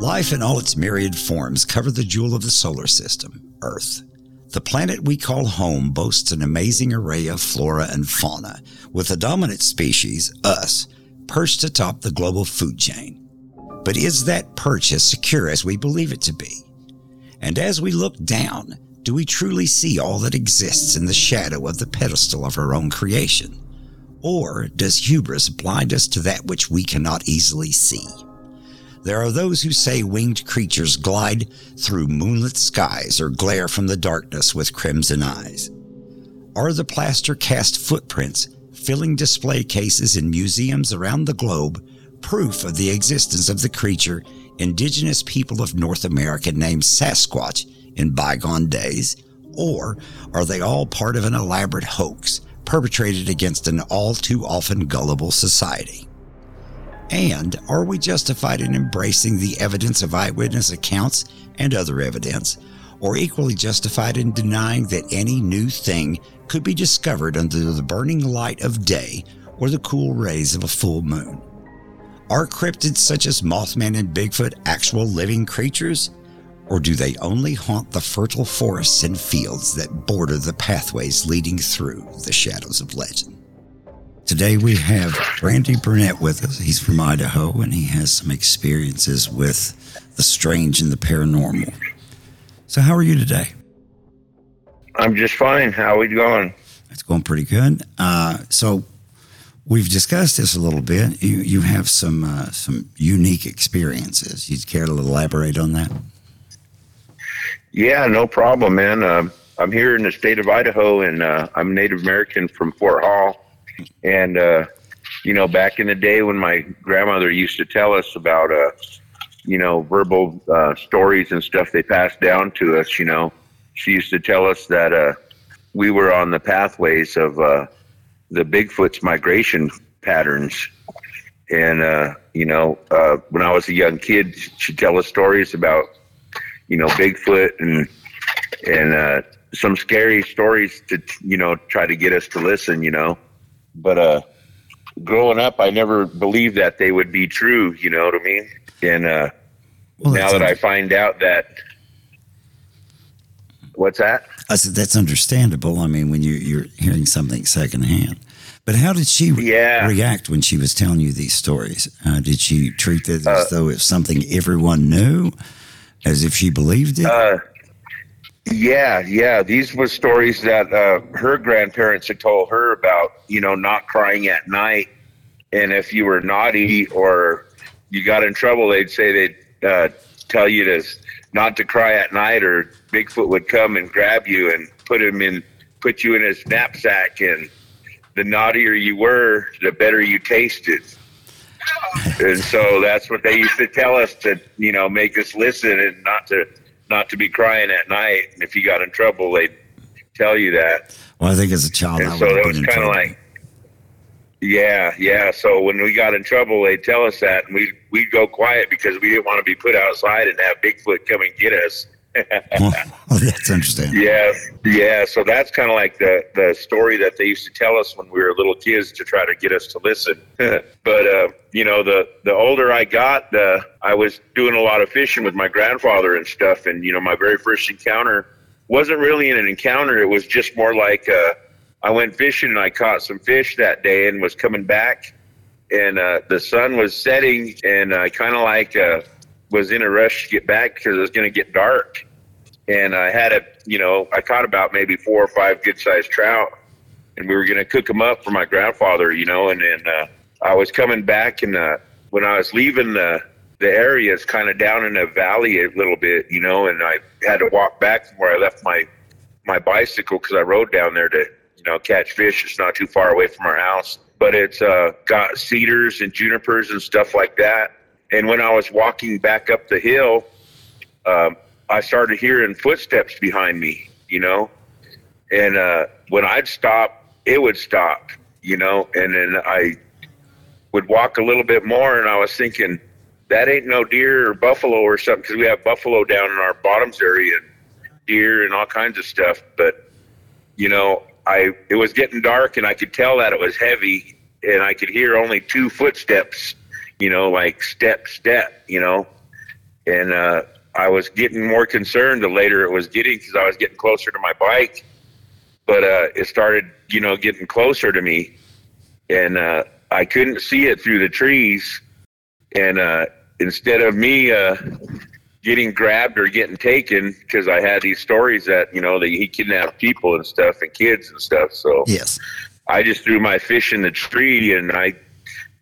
Life in all its myriad forms cover the jewel of the solar system, Earth. The planet we call home boasts an amazing array of flora and fauna, with the dominant species, us, perched atop the global food chain. But is that perch as secure as we believe it to be? And as we look down, do we truly see all that exists in the shadow of the pedestal of our own creation? Or does hubris blind us to that which we cannot easily see? There are those who say winged creatures glide through moonlit skies or glare from the darkness with crimson eyes. Are the plaster cast footprints filling display cases in museums around the globe proof of the existence of the creature indigenous people of North America named Sasquatch in bygone days? Or are they all part of an elaborate hoax perpetrated against an all too often gullible society? And are we justified in embracing the evidence of eyewitness accounts and other evidence, or equally justified in denying that any new thing could be discovered under the burning light of day or the cool rays of a full moon? Are cryptids such as Mothman and Bigfoot actual living creatures? Or do they only haunt the fertile forests and fields that border the pathways leading through the shadows of legend? Today we have Randy Burnett with us. He's from Idaho and he has some experiences with the strange and the paranormal. So, how are you today? I'm just fine. How are we going? It's going pretty good. Uh, so, we've discussed this a little bit. You you have some uh, some unique experiences. You'd care to elaborate on that? Yeah, no problem, man. Uh, I'm here in the state of Idaho, and uh, I'm Native American from Fort Hall and, uh, you know, back in the day when my grandmother used to tell us about, uh, you know, verbal uh, stories and stuff they passed down to us, you know, she used to tell us that uh, we were on the pathways of uh, the Bigfoot's migration patterns. And, uh, you know, uh, when I was a young kid, she'd tell us stories about, you know, Bigfoot and, and, uh, some scary stories to, you know, try to get us to listen, you know but uh, growing up, I never believed that they would be true. You know what I mean? And uh, well, now that I find out that, what's that? I said that's understandable. I mean, when you, you're hearing something secondhand. But how did she yeah. react when she was telling you these stories? Uh, did she treat it as uh, though it's something everyone knew, as if she believed it? Uh, yeah, yeah. These were stories that uh, her grandparents had told her about, you know, not crying at night. And if you were naughty or you got in trouble, they'd say they'd uh, tell you to not to cry at night, or Bigfoot would come and grab you and put him in, put you in his knapsack. And the naughtier you were, the better you tasted. and so that's what they used to tell us to, you know, make us listen and not to not to be crying at night. And if you got in trouble, they'd tell you that. Well, I think as a child, and I so that was kind of like, yeah, yeah. So when we got in trouble, they'd tell us that, and we we'd go quiet because we didn't want to be put outside and have Bigfoot come and get us well, that's interesting. Yeah, yeah. So that's kind of like the the story that they used to tell us when we were little kids to try to get us to listen. but uh, you know, the the older I got, the I was doing a lot of fishing with my grandfather and stuff. And you know, my very first encounter wasn't really an encounter. It was just more like uh, I went fishing and I caught some fish that day and was coming back, and uh, the sun was setting, and I kind of like. Was in a rush to get back because it was going to get dark and I had a, you know, I caught about maybe four or five good sized trout, and we were going to cook them up for my grandfather, you know, and then uh, I was coming back, and uh, when I was leaving the the area, it's kind of down in a valley a little bit, you know, and I had to walk back from where I left my my bicycle because I rode down there to, you know, catch fish. It's not too far away from our house, but it's uh, got cedars and junipers and stuff like that. And when I was walking back up the hill, um, I started hearing footsteps behind me, you know, and uh, when I'd stop, it would stop, you know, and then I would walk a little bit more, and I was thinking that ain't no deer or buffalo or something because we have buffalo down in our bottoms area and deer and all kinds of stuff, but you know, I it was getting dark and I could tell that it was heavy, and I could hear only two footsteps, you know, like step step, you know and uh, I was getting more concerned the later it was getting because I was getting closer to my bike. But uh, it started, you know, getting closer to me, and uh, I couldn't see it through the trees. And uh, instead of me uh, getting grabbed or getting taken, because I had these stories that you know that he kidnapped people and stuff and kids and stuff, so Yes. I just threw my fish in the tree and I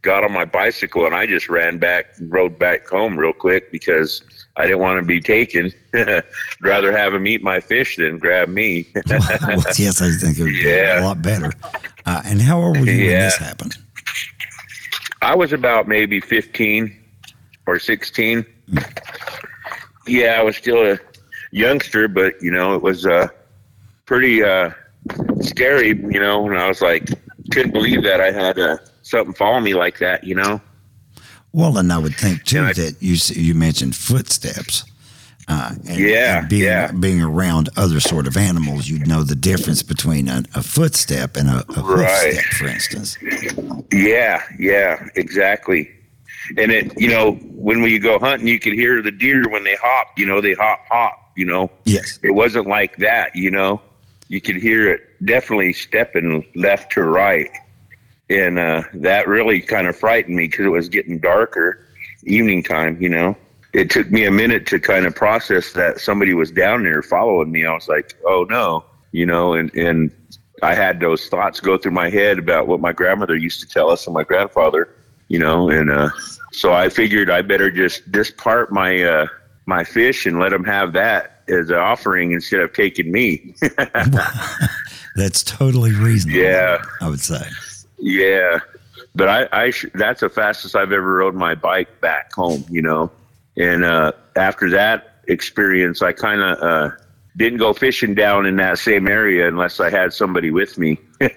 got on my bicycle and I just ran back, rode back home real quick because I didn't want to be taken. rather have him eat my fish than grab me. well, yes, I think it would be Yeah. a lot better. Uh, and how old were you when this happened? I was about maybe 15 or 16. Yeah, I was still a youngster, but you know, it was uh, pretty uh, scary, you know, and I was like, couldn't believe that I had uh, something follow me like that, you know? Well, and I would think too I- that you you mentioned footsteps. Uh, and, Yeah, and being, yeah. being around other sort of animals, you'd know the difference between a, a footstep and a, a Right. step, for instance. Yeah, yeah, exactly. And it, you know, when we go hunting, you could hear the deer when they hop. You know, they hop, hop. You know, Yes. it wasn't like that. You know, you could hear it definitely stepping left to right, and uh, that really kind of frightened me because it was getting darker, evening time. You know, it took me a minute to kind of process that somebody was down there following me. I was like, oh no, you know, and and I had those thoughts go through my head about what my grandmother used to tell us and my grandfather, you know, and uh, so I figured I better just dispart my uh, my fish and let them have that as an offering instead of taking me. That's totally reasonable. Yeah. I would say. Yeah, but I, I sh- that's the fastest I've ever rode my bike back home, you know, and uh, after that experience, I kind of uh, didn't go fishing down in that same area unless I had somebody with me.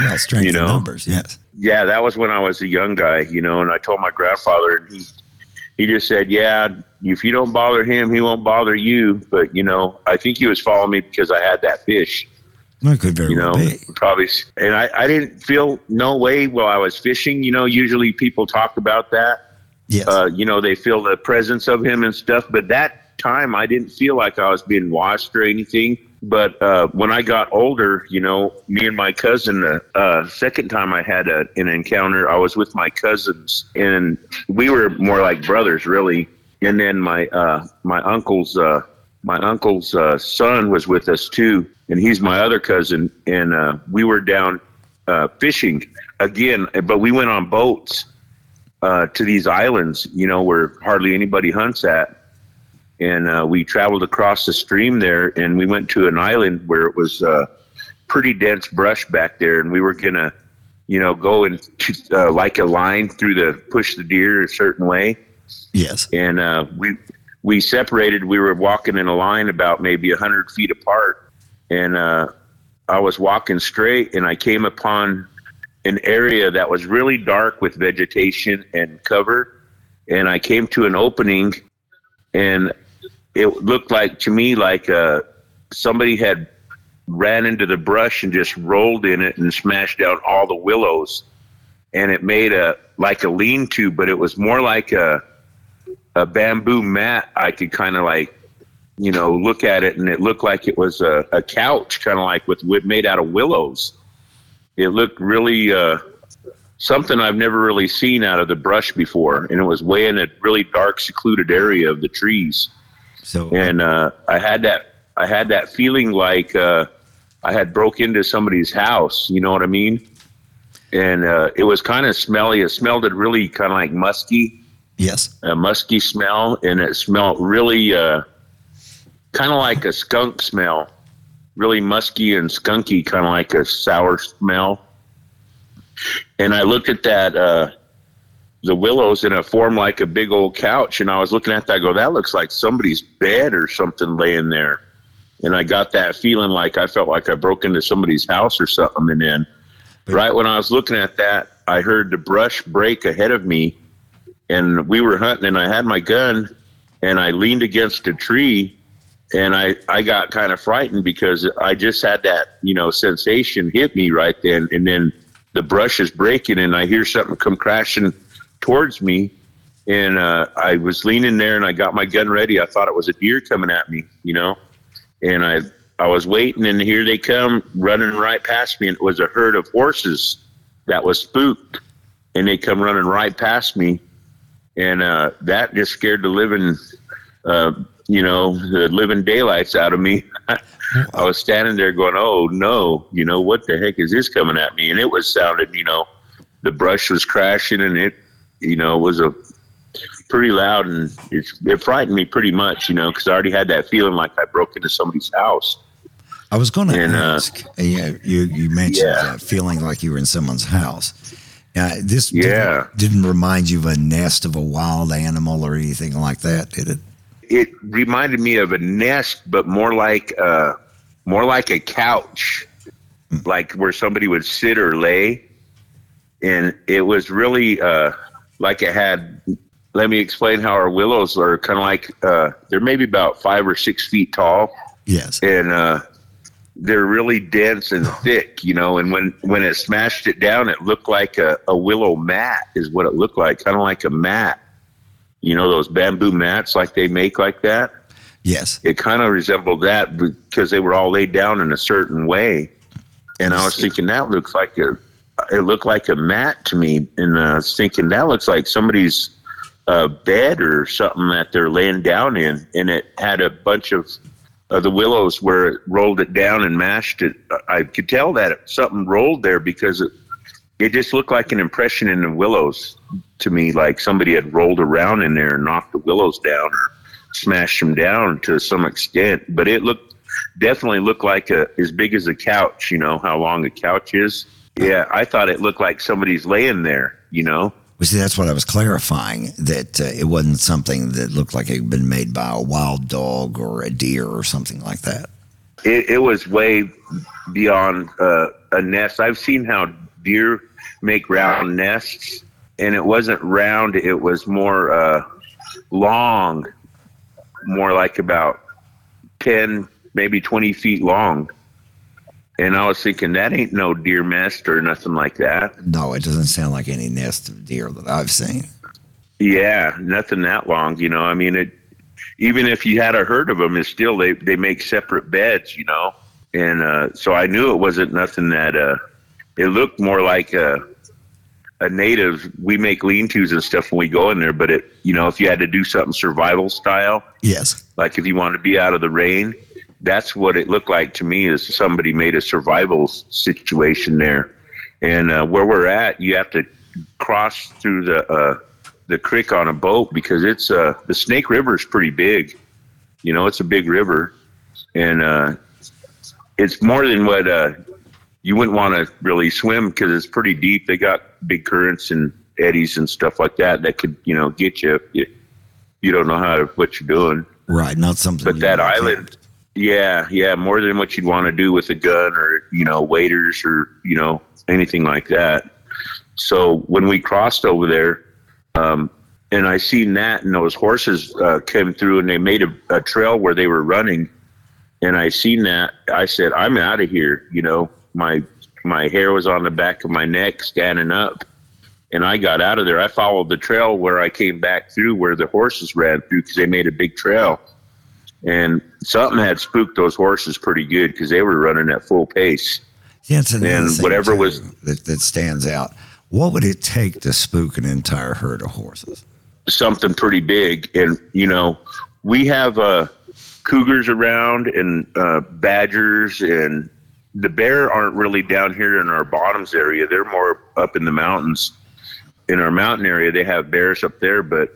Well, strength You know. numbers. Yes. yeah, that was when I was a young guy, you know, and I told my grandfather, and he he just said, "Yeah, if you don't bother him, he won't bother you." But you know, I think he was following me because I had that fish, It could very you know, well be. probably. And I I didn't feel no way while I was fishing. You know, usually people talk about that. Yes. Uh, you know, they feel the presence of him and stuff. But that time, I didn't feel like I was being watched or anything. But uh, when I got older, you know, me and my cousin, the uh, second time I had a, an encounter, I was with my cousins, and we were more like brothers, really. And then my uh, my uncle's uh, my uncle's uh, son was with us too, and he's my other cousin, and uh, we were down uh, fishing again, but we went on boats uh, to these islands, you know, where hardly anybody hunts at. And uh, we traveled across the stream there, and we went to an island where it was uh, pretty dense brush back there, and we were gonna, you know, go and uh, like a line through the push the deer a certain way, yes. and uh, we we separated. We were walking in a line about maybe a hundred feet apart, and uh, I was walking straight, and I came upon an area that was really dark with vegetation and cover, and I came to an opening, and it looked like to me like uh, somebody had ran into the brush and just rolled in it and smashed down all the willows, and it made a like a lean-to, but it was more like a a bamboo mat. I could kind of like you know look at it, and it looked like it was a, a couch, kind of like with wi- made out of willows. It looked really uh, something I've never really seen out of the brush before, and it was way in a really dark, secluded area of the trees So and uh, I had that I had that feeling like uh, I had broke into somebody's house. You know what I mean? And uh, it was kind of smelly. It smelled it really kind of like musky, yes. a musky smell, and it smelled really uh, kind of like a skunk smell, really musky and skunky, kind of like a sour smell. And I looked at that. Uh, the willows in a form like a big old couch. And I was looking at that, I go, that looks like somebody's bed or something laying there. And I got that feeling like I felt like I broke into somebody's house or something. And then But- right when I was looking at that, I heard the brush break ahead of me. And we were hunting, and I had my gun, and I leaned against a tree, and I I got kind of frightened because I just had that you know sensation hit me right then, and then the brush is breaking, and I hear something come crashing towards me, and uh, I was leaning there, and I got my gun ready. I thought it was a deer coming at me, you know, and I I was waiting, and here they come running right past me, and it was a herd of horses that was spooked, and they come running right past me, and uh, that just scared the living, uh, you know, the living daylights out of me. I was standing there going, "Oh no, you know what the heck is this coming at me?" And it was sounded, you know, the brush was crashing, and it, you know, was a pretty loud, and it, it frightened me pretty much, you know, because I already had that feeling like I broke into somebody's house. I was going to uh, ask. yeah, you you mentioned Yeah. that feeling like you were in someone's house. Uh, this Yeah. didn't, didn't remind you of a nest of a wild animal or anything like that, did it? It reminded me of a nest, but more like uh, more like a couch, like where somebody would sit or lay, and it was really uh, like it had. Let me explain how our willows are kind of like uh, they're maybe about five or six feet tall, Yes. and uh, they're really dense and thick, you know. And when when it smashed it down, it looked like a, a willow mat, is what it looked like, kind of like a mat. You know those bamboo mats like they make like that. Yes. It kind of resembled that because they were all laid down in a certain way. And I was thinking that looks like a it looked like a mat to me, and I was thinking that looks like somebody's uh, bed or something that they're laying down in, and it had a bunch of uh, the willows where it rolled it down and mashed it. I could tell that something rolled there because it it just looked like an impression in the willows to me, like somebody had rolled around in there and knocked the willows down or smashed them down to some extent. But it looked definitely looked like a as big as a couch. You know how long a couch is. Yeah, I thought it looked like somebody's laying there. You know. Well, see, that's what I was clarifying that uh, it wasn't something that looked like it had been made by a wild dog or a deer or something like that. it, it was way beyond uh, a nest. I've seen how deer make round nests, and it wasn't round. It was more uh, long, more like about ten, maybe twenty feet long. And I was thinking that ain't no deer nest or nothing like that. No, it doesn't sound like any nest of deer that I've seen. Yeah, nothing that long. You know, I mean, it. Even if you had a herd of them, it's still they they make separate beds. You know, and uh, so I knew it wasn't nothing that. Uh, it looked more like a a native. We make lean-tos and stuff when we go in there, but it you know if you had to do something survival style, Yes. like if you wanted to be out of the rain, that's what it looked like to me. Is somebody made a survival situation there, and uh, where we're at, you have to cross through the uh, the creek on a boat because it's uh, the Snake River is pretty big. You know, it's a big river, and uh, it's more than what uh, you wouldn't want to really swim because it's pretty deep. They got big currents and eddies and stuff like that that could you know get you if you, you don't know how to, what you're doing. Right. Not something. But that island, attempt. yeah, yeah, more than what you'd want to do with a gun or you know waders or you know anything like that. So when we crossed over there, um, and I seen that, and those horses uh, came through, and they made a, a trail where they were running, and I seen that. I said, "I'm out of here." You know, my my hair was on the back of my neck, standing up, and I got out of there. I followed the trail where I came back through, where the horses ran through, because they made a big trail and something had spooked those horses pretty good because they were running at full pace. Yeah, it's another and thing, whatever was- that, that stands out. What would it take to spook an entire herd of horses? Something pretty big, and you know, we have uh, cougars around and uh, badgers, and the bear aren't really down here in our bottoms area. They're more up in the mountains. In our mountain area, they have bears up there, but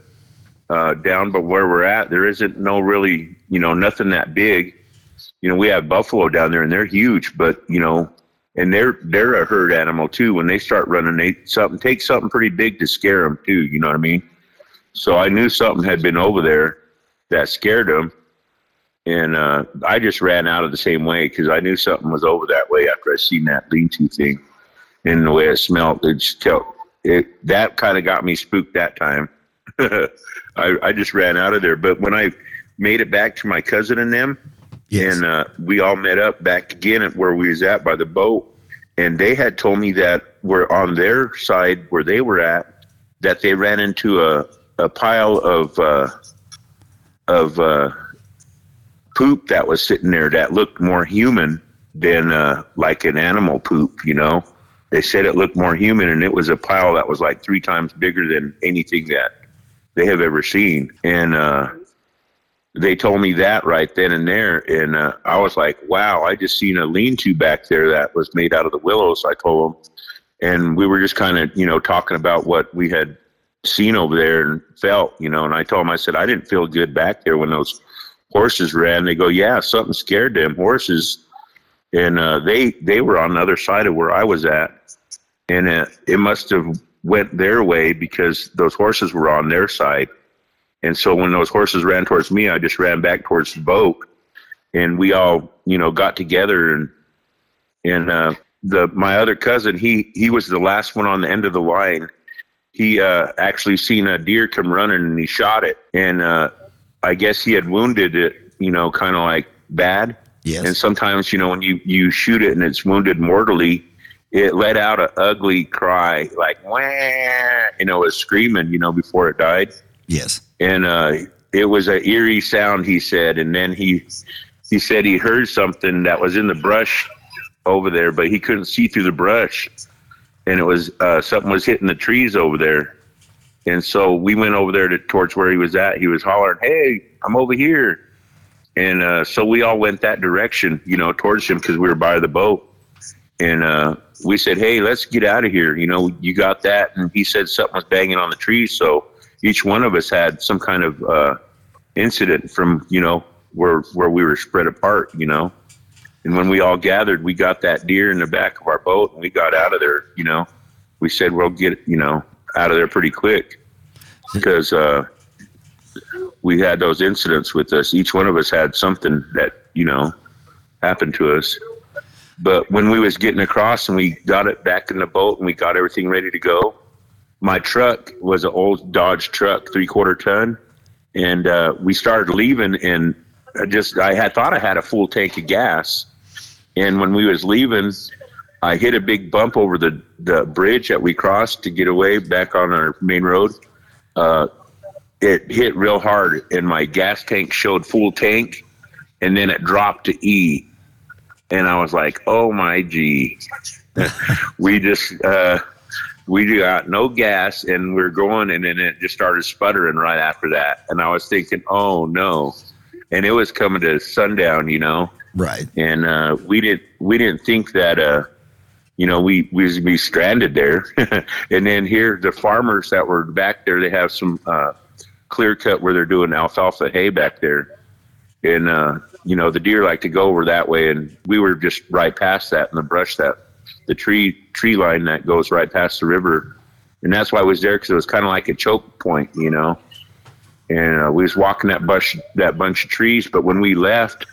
uh, down but where we're at, there isn't no really, you know, nothing that big. You know, we have buffalo down there, and they're huge, but you know, and they're they're a herd animal too. When they start running, they something takes something pretty big to scare them too. You know what I mean? So I knew something had been over there that scared them, and uh, I just ran out of the same way because I knew something was over that way after I seen that lean-to thing and the way it smelled. It just tell it that kind of got me spooked that time. I I just ran out of there. But when I made it back to my cousin and them, Yes. and uh, we all met up back again at where we was at by the boat and they had told me that we're on their side where they were at that they ran into a, a pile of uh, of uh, poop that was sitting there that looked more human than uh, like an animal poop. You know, they said it looked more human, and it was a pile that was like three times bigger than anything that they have ever seen. And uh, they told me that right then and there, and uh, I was like, "Wow!" I just seen a lean-to back there that was made out of the willows. I told them, and we were just kind of, you know, talking about what we had seen over there and felt, you know. And I told them, I said, I didn't feel good back there when those horses ran. They go, "Yeah, something scared them horses." and uh, they they were on the other side of where I was at, and it, it must have went their way because those horses were on their side, and so when those horses ran towards me, I just ran back towards the boat, and we all you know got together and and uh, the my other cousin he he was the last one on the end of the line. He uh, actually seen a deer come running and he shot it, and uh, I guess he had wounded it, you know, kind of like bad Yes. and sometimes, you know, when you, you shoot it and it's wounded mortally, it let out an ugly cry, like, wah, you know, it was screaming, you know, before it died. yes. And uh, it was an eerie sound, he said. And then he, he said he heard something that was in the brush over there, but he couldn't see through the brush. And it was uh, something was hitting the trees over there. And so we went over there to, towards where he was at. He was hollering, "Hey, I'm over here!" And uh, so we all went that direction, you know, towards him because we were by the boat. And uh, we said, "Hey, let's get out of here." You know, you got that? And he said something was banging on the trees. So each one of us had some kind of uh, incident from, you know, where where we were spread apart. You know, and when we all gathered, we got that deer in the back of our boat, and we got out of there. You know, we said we'll get you know out of there pretty quick because uh, we had those incidents with us. Each one of us had something that you know happened to us. But when we was getting across and we got it back in the boat and we got everything ready to go, my truck was an old Dodge truck, three quarter ton, and uh, we started leaving. And I just I had thought I had a full tank of gas, and when we was leaving, I hit a big bump over the the bridge that we crossed to get away back on our main road. Uh, it hit real hard, and my gas tank showed full tank, and then it dropped to E, and I was like, "Oh my gee, we just uh, we got no gas, and we're going, and then it just started sputtering right after that, and I was thinking, oh no." And it was coming to sundown, you know Right. and uh, we didn't we didn't think that uh, you know we we was be stranded there. and then here the farmers that were back there, they have some uh, clear cut where they're doing alfalfa hay back there, and uh, you know the deer like to go over that way, and we were just right past that in the brush that the tree tree line that goes right past the river, and that's why I was there because it was kind of like a choke point, you know. And uh, we was walking that bush that bunch of trees, but when we left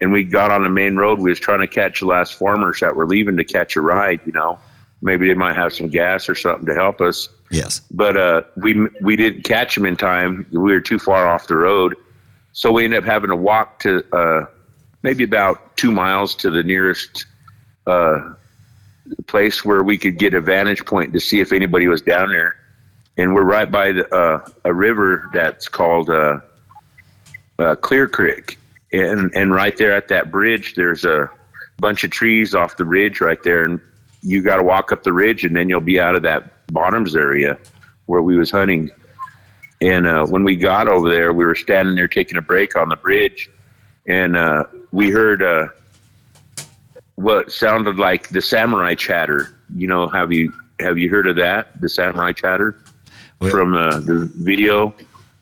and we got on the main road. We was trying to catch the last farmers that were leaving to catch a ride. You know, maybe they might have some gas or something to help us. Yes. But uh, we we didn't catch them in time. We were too far off the road, so we ended up having to walk to uh, maybe about two miles to the nearest uh, place where we could get a vantage point to see if anybody was down there. And we're right by the, uh, a river that's called uh, uh, Clear Creek and and right there at that bridge there's a bunch of trees off the ridge right there. And you got to walk up the ridge and then you'll be out of that bottoms area where we was hunting. And uh, when we got over there we were standing there taking a break on the bridge. And uh, we heard uh, what sounded like the samurai chatter. You know have you have you heard of that? The samurai chatter Well- from uh, the video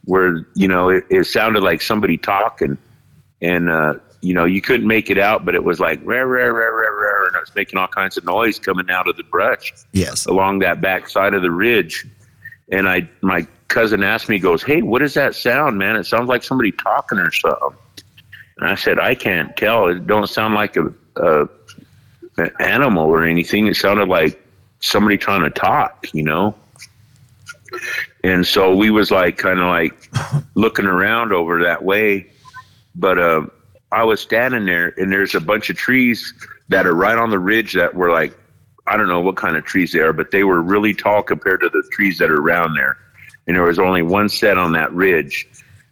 where you know it, it sounded like somebody talking and uh, you know you couldn't make it out, but it was like rare, rare, rare, rare, rare, and it was making all kinds of noise coming out of the brush Yes. along that back side of the ridge. And I, my cousin asked me, goes, "Hey, what is that sound, man? It sounds like somebody talking or something." And I said, "I can't tell. It don't sound like a, a an animal or anything. It sounded like somebody trying to talk, you know." And so we was like kind of like looking around over that way, but uh, I was standing there, and there's a bunch of trees that are right on the ridge that were like, I don't know what kind of trees they are, but they were really tall compared to the trees that are around there. and there was only one set on that ridge.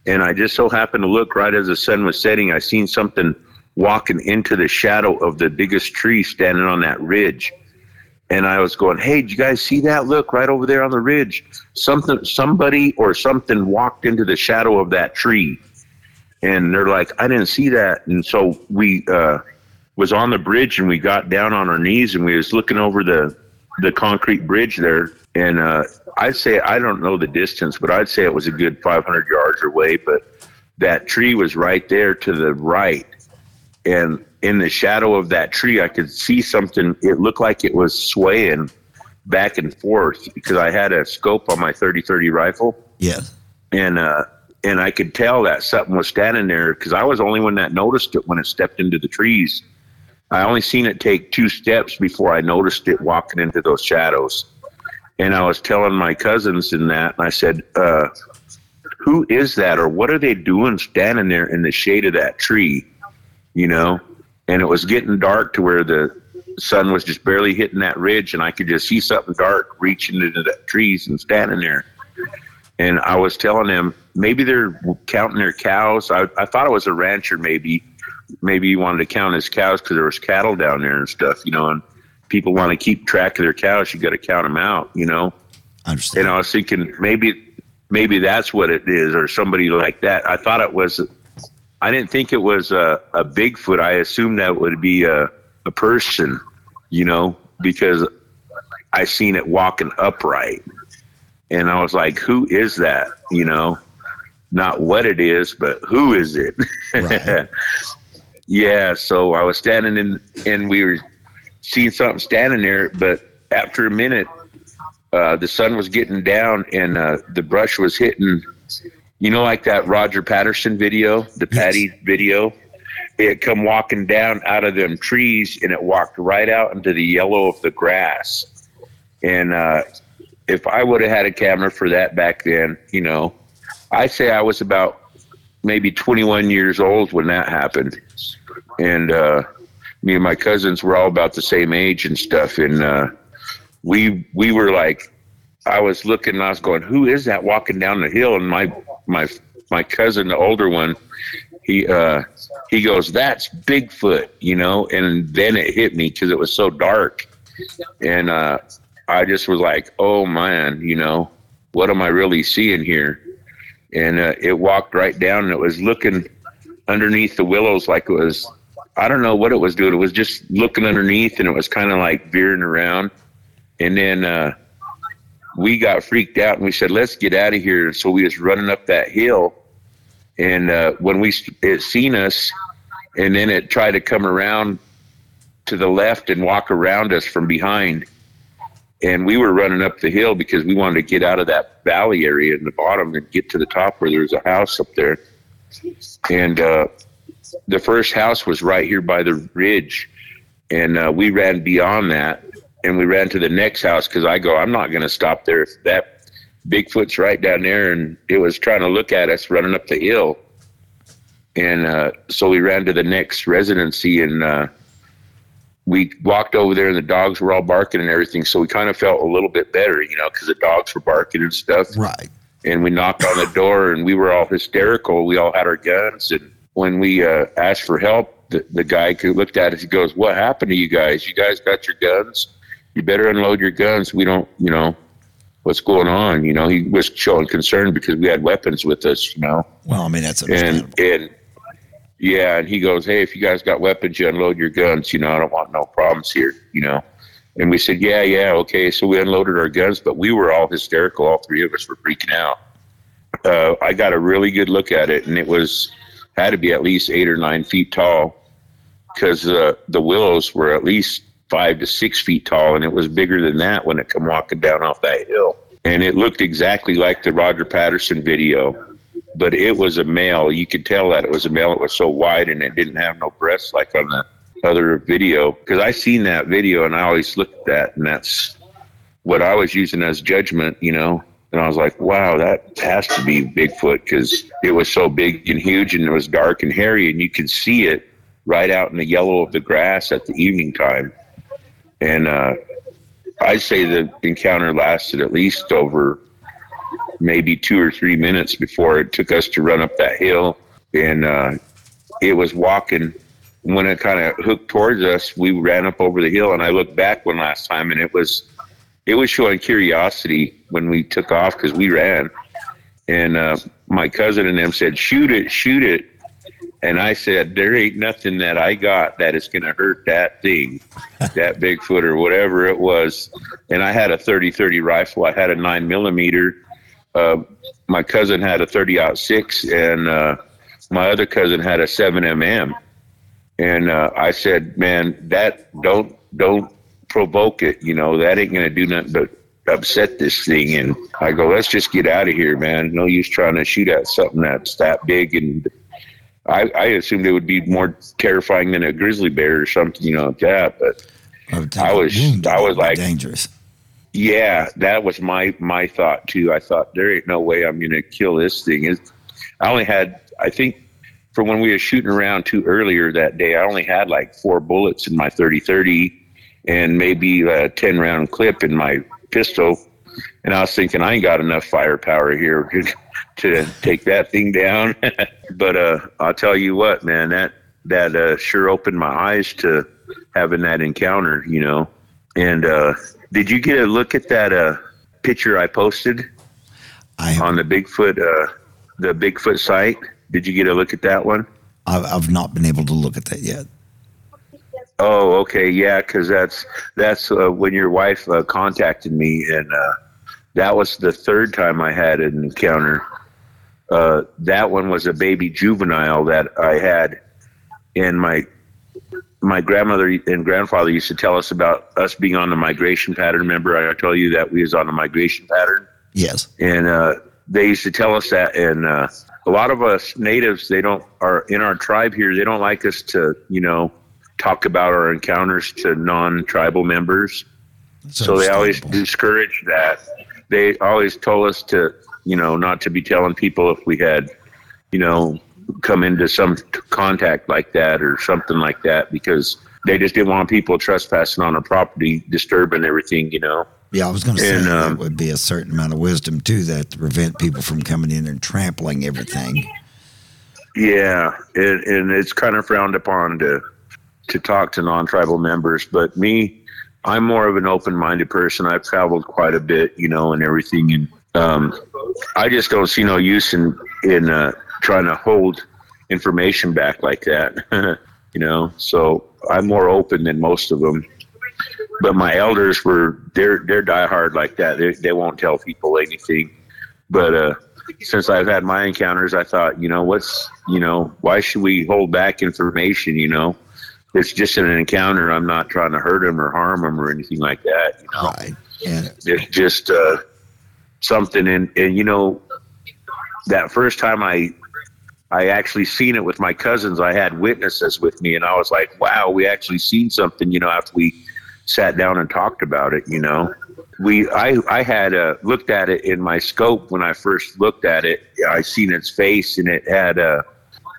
And I just so happened to look right as the sun was setting. I seen something walking into the shadow of the biggest tree standing on that ridge. And I was going, "Hey, did you guys see that? Look right over there on the ridge. Something, somebody or something walked into the shadow of that tree." And they're like, "I didn't see that." And so we uh, was on the bridge and we got down on our knees and we was looking over the the concrete bridge there. And uh, I'd say I don't know the distance, but I'd say it was a good 500 yards away. But that tree was right there to the right, and in the shadow of that tree, I could see something. It looked like it was swaying back and forth because I had a scope on my 30-30 rifle. Yeah, and uh, and I could tell that something was standing there because I was the only one that noticed it when it stepped into the trees. I only seen it take two steps before I noticed it walking into those shadows. And I was telling my cousins in that, and I said, uh, "Who is that, or what are they doing standing there in the shade of that tree?" You know, and it was getting dark to where the sun was just barely hitting that ridge, and I could just see something dark reaching into the trees and standing there. And I was telling them maybe they're counting their cows. I, I thought it was a rancher, maybe maybe he wanted to count his cows because there was cattle down there and stuff, you know, and people want to keep track of their cows. You got to count them out, you know. I understand. And I was thinking maybe maybe that's what it is, or somebody like that. I thought it was. I didn't think it was a, a Bigfoot. I assumed that would be a a person, you know, because I seen it walking upright, and I was like, "Who is that?" You know, not what it is, but who is it? Right. Yeah, so I was standing in, and we were seeing something standing there. But after a minute, uh, the sun was getting down, and uh, the brush was hitting. You know, like that Roger Patterson video, the Patty yes. video. It come walking down out of them trees, and it walked right out into the yellow of the grass. And uh, if I would have had a camera for that back then, you know, I say I was about maybe 21 years old when that happened and uh, me and my cousins were all about the same age and stuff, and uh, we we were like, I was looking, and I was going, "Who is that walking down the hill?" And my my my cousin, the older one, he uh, he goes, "That's Bigfoot," you know. And then it hit me because it was so dark, and uh, I just was like, "Oh man, you know, what am I really seeing here?" And uh, it walked right down, and it was looking underneath the willows like it was I don't know what it was doing. It was just looking underneath and it was kind of like veering around. And then uh, we got freaked out and we said, let's get out of here. So we was running up that hill. And uh, when we it seen us, and then it tried to come around to the left and walk around us from behind. And we were running up the hill because we wanted to get out of that valley area in the bottom and get to the top where there was a house up there. And uh, the first house was right here by the ridge, and uh, we ran beyond that, and we ran to the next house because I go, I'm not going to stop there. If that Bigfoot's right down there, and it was trying to look at us running up the hill, and uh, so we ran to the next residency, and uh, we walked over there, and the dogs were all barking and everything. So we kind of felt a little bit better, you know, because the dogs were barking and stuff. Right. And we knocked on the door, and we were all hysterical. We all had our guns, and when we uh, asked for help, the, the guy looked at us, he goes, "What happened to you guys? You guys got your guns? You better unload your guns. We don't, you know, what's going on? You know." He was showing concern because we had weapons with us. You know. Well, I mean that's and and yeah, and he goes, "Hey, if you guys got weapons, you unload your guns. You know, I don't want no problems here. You know." And we said, "Yeah, yeah, okay." So we unloaded our guns, but we were all hysterical. All three of us were freaking out. Uh, I got a really good look at it, and it was had to be at least eight or nine feet tall because uh, the willows were at least five to six feet tall, and it was bigger than that when it come walking down off that hill. And it looked exactly like the Roger Patterson video, but it was a male. You could tell that it was a male. It was so wide, and it didn't have no breasts like on the other video. Because I seen that video, and I always looked at that, and that's what I was using as judgment, you know. And I was like, wow, that has to be Bigfoot because it was so big and huge and it was dark and hairy and you could see it right out in the yellow of the grass at the evening time. And uh, I'd say the encounter lasted at least over maybe two or three minutes before it took us to run up that hill, and uh, it was walking. When it kind of hooked towards us, we ran up over the hill, and I looked back one last time, and it was it was showing curiosity when we took off because we ran, and uh, my cousin and them said, "Shoot it, shoot it." And I said, there ain't nothing that I got that is going to hurt that thing, that Bigfoot or whatever it was. And I had a 30 30 rifle. I had a 9 millimeter. Uh, my cousin had a 30 out six, and uh, my other cousin had a 7mm. And uh, I said, man, that don't don't provoke it. You know, that ain't going to do nothing but upset this thing. And I go, let's just get out of here, man. No use trying to shoot at something that's that big and I, I assumed it would be more terrifying than a grizzly bear or something, you know, like that. But I was, I was like, dangerous. Yeah, that was my my thought too. I thought there ain't no way I'm going to kill this thing. It's, I only had, I think, from when we were shooting around too earlier that day, I only had like four bullets in my 30-30 and maybe a 10 round clip in my pistol. And I was thinking, I ain't got enough firepower here to take that thing down. but uh, I'll tell you what, man, that that uh, sure opened my eyes to having that encounter, you know. And uh, did you get a look at that uh, picture I posted I on the Bigfoot uh, the Bigfoot site? Did you get a look at that one? I've, I've not been able to look at that yet. Oh, okay, yeah, because that's that's uh, when your wife uh, contacted me, and uh, that was the third time I had an encounter uh, that one was a baby juvenile that I had, in my my grandmother and grandfather used to tell us about us being on the migration pattern. Remember, I told you that we was on the migration pattern. Yes, and uh, they used to tell us that, and uh, a lot of us natives, they don't are in our tribe here. They don't like us to, you know, talk about our encounters to non-tribal members. That's so they always discourage that. They always told us to you know, not to be telling people if we had, you know, come into some contact like that or something like that because they just didn't want people trespassing on a property, disturbing everything, you know. Yeah, I was going to say And, that um, would be a certain amount of wisdom to that to prevent people from coming in and trampling everything. Yeah, and, and it's kind of frowned upon to to talk to non-tribal members, but me, I'm more of an open-minded person. I've traveled quite a bit, you know, and everything, and um, I just don't see no use in in uh, trying to hold information back like that, you know. So I'm more open than most of them. But my elders were they're they're diehard like that. They they won't tell people anything. But uh, since I've had my encounters, I thought, you know, what's you know, why should we hold back information? You know, it's just an encounter. I'm not trying to hurt them or harm them or anything like that. You know, Right. And it's just uh, something and and you know that first time i i actually seen it with my cousins. I had witnesses with me and i was like wow we actually seen something you know after we sat down and talked about it you know. We i i had uh, looked at it in my scope when i first looked at it. I seen its face and it had uh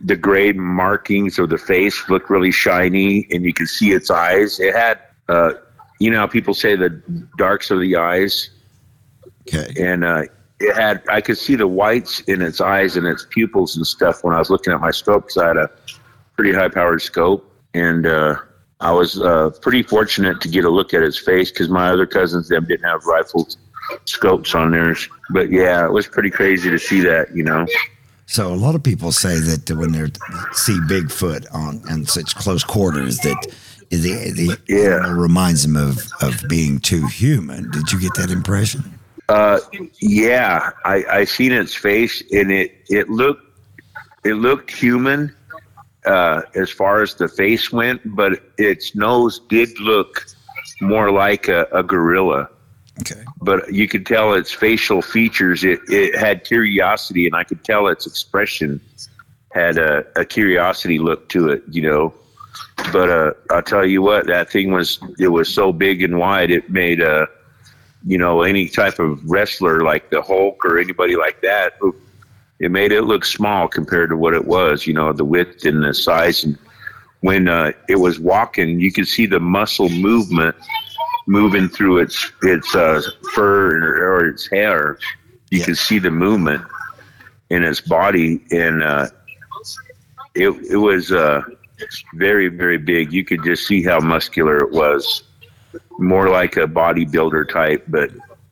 the gray markings of the face looked really shiny and you could see its eyes. It had uh you know people say the darks of the eyes? Okay. and uh, it had I could see the whites in its eyes and its pupils and stuff when I was looking at my scope. Cause I had a pretty high powered scope, and uh, I was uh, pretty fortunate to get a look at its face because my other cousins them didn't have rifle scopes on theirs. But yeah, it was pretty crazy to see that, you know. So a lot of people say that when they see Bigfoot on in such close quarters that the the Yeah. reminds them of of being too human. Did you get that impression? Uh, yeah, I, I seen its face, and it it looked it looked human uh, as far as the face went, but its nose did look more like a, a gorilla. Okay. But you could tell its facial features. It it had curiosity, and I could tell its expression had a, a curiosity look to it. You know. But uh, I'll tell you what, that thing was it was so big and wide. It made a you know, any type of wrestler like the Hulk or anybody like that, it made it look small compared to what it was, you know, the width and the size. And when uh, it was walking, you could see the muscle movement moving through its its uh, fur or, or its hair. You Yeah. could see the movement in its body, and uh, it it was uh, very very big. You could just see how muscular it was, more like a bodybuilder type, but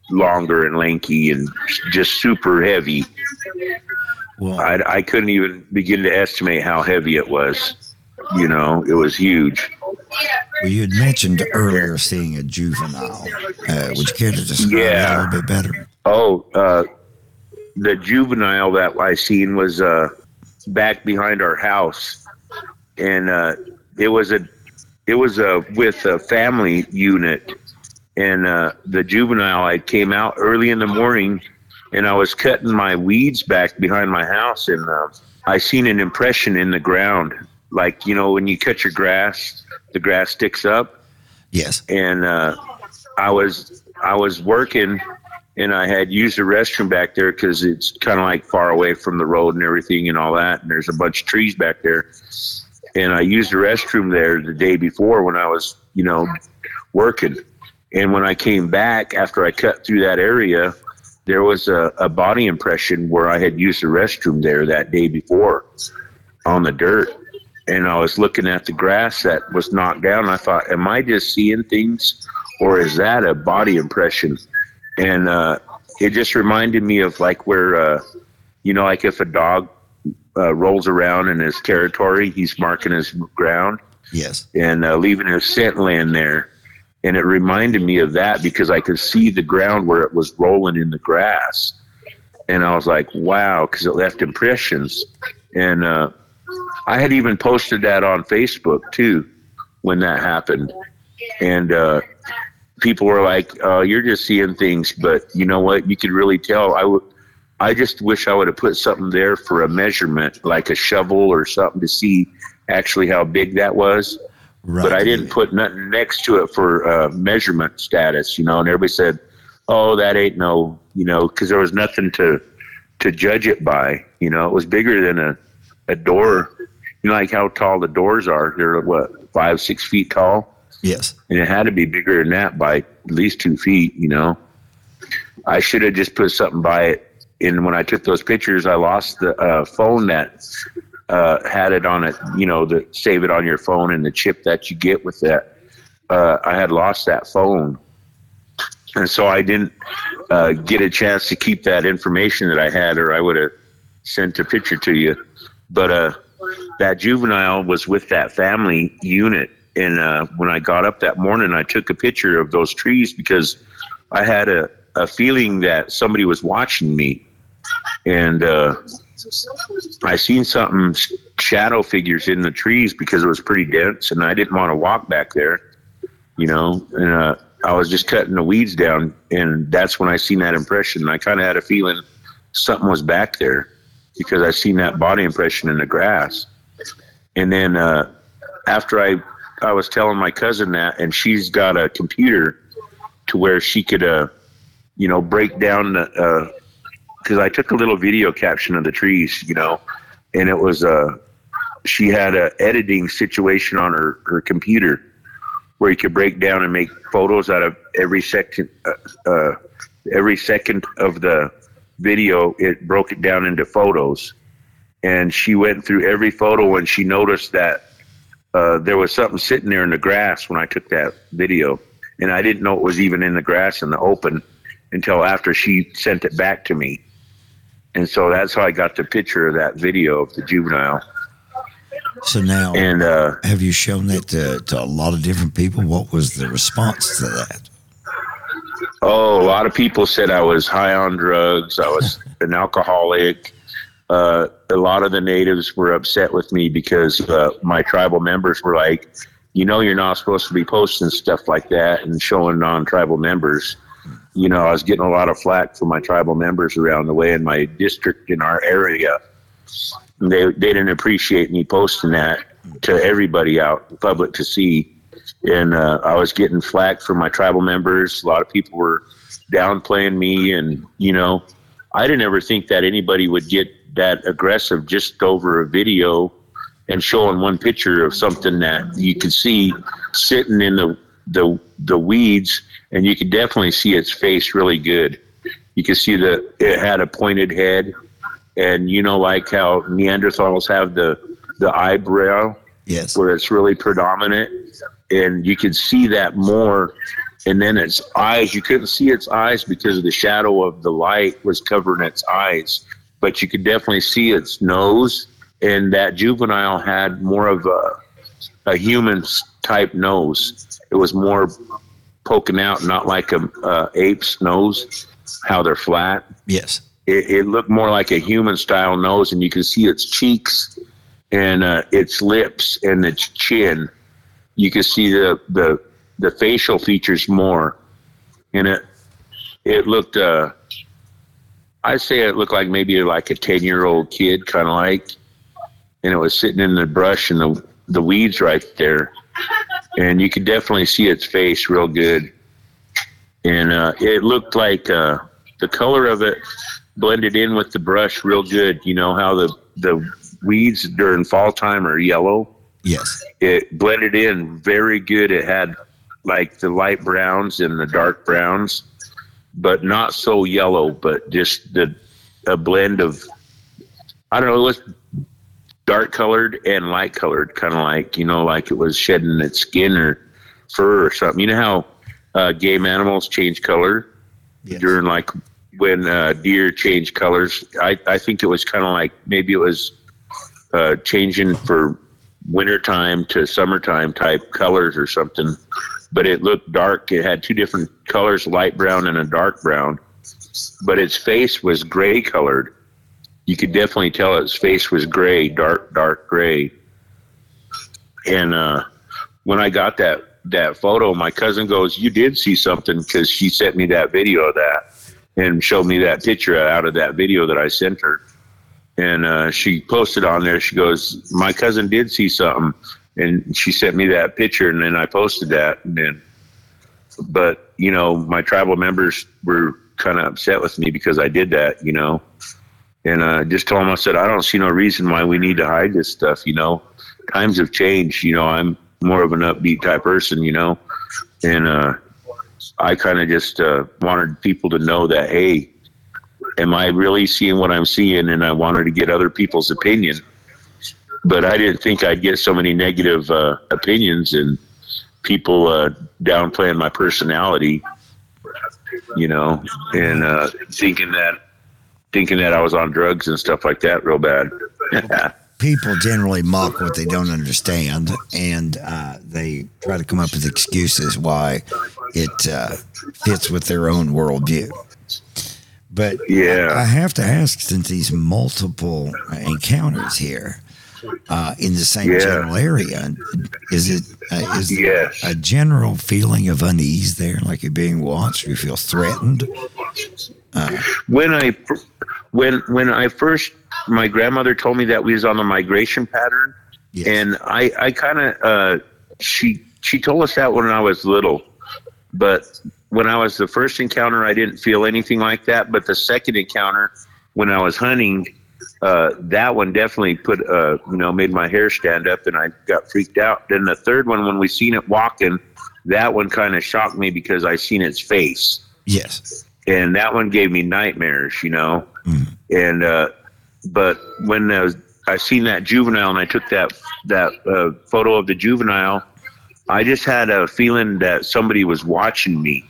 longer and lanky and just super heavy. Well, I, I couldn't even begin to estimate how heavy it was. You know, it was huge. well, you had mentioned earlier seeing a juvenile. Uh, would you care to describe Yeah. that a little bit better? Oh, uh, the juvenile that I seen was uh, back behind our house, and uh, it was a it was a with a family unit, and uh, the juvenile I came out early in the morning, and I was cutting my weeds back behind my house, and uh, I seen an impression in the ground, like you know when you cut your grass, the grass sticks up. Yes. and uh, I was I was working, and I had used the restroom back there because it's kind of like far away from the road and everything and all that. And there's a bunch of trees back there, and I used the restroom there the day before when I was you know working. And when I came back after I cut through that area, there was a, a body impression where I had used the restroom there that day before on the dirt and I was looking at the grass that was knocked down. I thought, am I just seeing things, or is that a body impression? And uh, it just reminded me of like where, uh, you know, like if a dog uh, rolls around in his territory, he's marking his ground Yes. and uh, leaving his scent land there. And it reminded me of that because I could see the ground where it was rolling in the grass. And I was like, wow, because it left impressions. And uh, I had even posted that on Facebook too when that happened. And uh, people were like, oh, you're just seeing things. But you know what? You could really tell. I would. I just wish I would have put something there for a measurement, like a shovel or something, to see actually how big that was Right. but I didn't put nothing next to it for uh, measurement status, you know. And everybody said, "Oh, that ain't no," you know, because there was nothing to to judge it by. You know, it was bigger than a a door. You know, like how tall the doors are. They're what five, six feet tall, Yes. and it had to be bigger than that by at least two feet. You know, I should have just put something by it. And when I took those pictures, I lost the uh, phone that uh, had it on it, you know, the save it on your phone and the chip that you get with that. Uh, I had lost that phone, and so I didn't uh, get a chance to keep that information that I had, or I would have sent a picture to you. But uh, that juvenile was with that family unit, and uh, when I got up that morning, I took a picture of those trees because I had a, a feeling that somebody was watching me, and uh, I seen something shadow figures in the trees because it was pretty dense, and I didn't want to walk back there, you know. And uh, I was just cutting the weeds down, and that's when I seen that impression. I kind of had a feeling something was back there because I seen that body impression in the grass. And then uh, after I I was telling my cousin that, and she's got a computer to where she could, uh, you know, break down the. Because I took a little video caption of the trees, you know, and it was a she had a editing situation on her her computer where you could break down and make photos out of every second uh, uh, every second of the video. It broke it down into photos, and she went through every photo and she noticed that uh, there was something sitting there in the grass when I took that video, and I didn't know it was even in the grass in the open until after she sent it back to me. And so that's how I got the picture of that video of the juvenile. So now, And uh, have you shown that to, to a lot of different people? What was the response to that? oh, a lot of people said I was high on drugs. I was an alcoholic. Uh, a lot of the natives were upset with me because uh, my tribal members were like, you know, you're not supposed to be posting stuff like that and showing non-tribal members. You know, I was getting a lot of flack from my tribal members around the way in my district in our area. They they didn't appreciate me posting that to everybody out in public to see. And uh, I was getting flack from my tribal members. A lot of people were downplaying me, and you know, I didn't ever think that anybody would get that aggressive just over a video and showing one picture of something that you could see sitting in the the the weeds, and you could definitely see its face really good. You could see that it had a pointed head, and you know, like how Neanderthals have the the eyebrow, Yes. where it's really predominant, and you could see that more. And then its eyes, you couldn't see its eyes because the shadow of the light was covering its eyes, but you could definitely see its nose. And that juvenile had more of a a human type nose. It was more poking out, not like a uh, ape's nose, how they're flat. Yes. It, it looked more like a human style nose, and you can see its cheeks and uh, its lips and its chin. You can see the the, the facial features more, and it it looked. Uh, I'd say it looked like maybe like a ten year old kid, kind of like, and it was sitting in the brush and the the weeds right there, and you could definitely see its face real good, and uh, it looked like uh, the color of it blended in with the brush real good. You know how the the weeds during fall time are yellow. Yes. It blended in very good. It had like the light browns and the dark browns, but not so yellow. But just the a blend of I don't know. It was dark colored and light colored, kind of like you know, like it was shedding its skin or fur or something. You know how uh, game animals change color Yes. during like when uh, deer change colors. I, I think it was kind of like maybe it was uh, changing for wintertime to summertime type colors or something. But it looked dark. It had two different colors, light brown and a dark brown. But its face was gray colored. You could definitely tell its face was gray, dark, dark gray. And uh, when I got that that photo, my cousin goes, "You did see something," because she sent me that video of that and showed me that picture out of that video that I sent her. And uh, she posted on there. She goes, "My cousin did see something," and she sent me that picture, and then I posted that. And then, but you know, my tribal members were kind of upset with me because I did that. You know, and uh, just told them I said I don't see no reason why we need to hide this stuff. You know, times have changed. You know, I'm more of an upbeat type person. You know, and uh, I kind of just uh, wanted people to know that hey, am I really seeing what I'm seeing? And I wanted to get other people's opinion, but I didn't think I'd get so many negative uh, opinions and people uh, downplaying my personality. You know, and uh, thinking that thinking that I was on drugs and stuff like that real bad. People generally mock what they don't understand, and uh, they try to come up with excuses why it uh, fits with their own worldview. But Yeah. I have to ask, since these multiple encounters here uh, in the same Yeah. general area, is it uh, is Yes. a general feeling of unease there, like you're being watched? You feel threatened? When I when when I first my grandmother told me that we was on the migration pattern, Yes. and I I kind of uh, she she told us that when I was little, but when I was the first encounter, I didn't feel anything like that. But the second encounter, when I was hunting, uh, that one definitely put uh, you know made my hair stand up, and I got freaked out. Then the third one, when we seen it walking, that one kind of shocked me because I seen its face yes. And that one gave me nightmares, you know. And uh, but when uh, I seen that juvenile and I took that that uh, photo of the juvenile, I just had a feeling that somebody was watching me,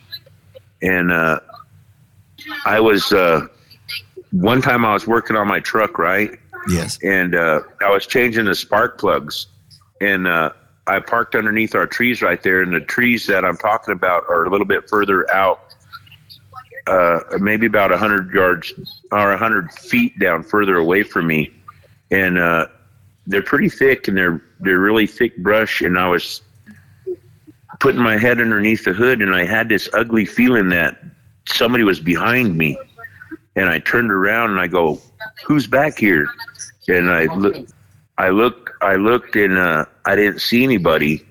and uh, I was uh, one time I was working on my truck, right, Yes. and uh, I was changing the spark plugs, and uh, I parked underneath our trees right there, and the trees that I'm talking about are a little bit further out, uh, maybe about a hundred yards or a hundred feet down further away from me, and uh, they're pretty thick, and they're they're really thick brush, and I was putting my head underneath the hood, and I had this ugly feeling that somebody was behind me, and I turned around and I go, "Who's back here?" And I look, I looked, I looked, and uh, I didn't see anybody,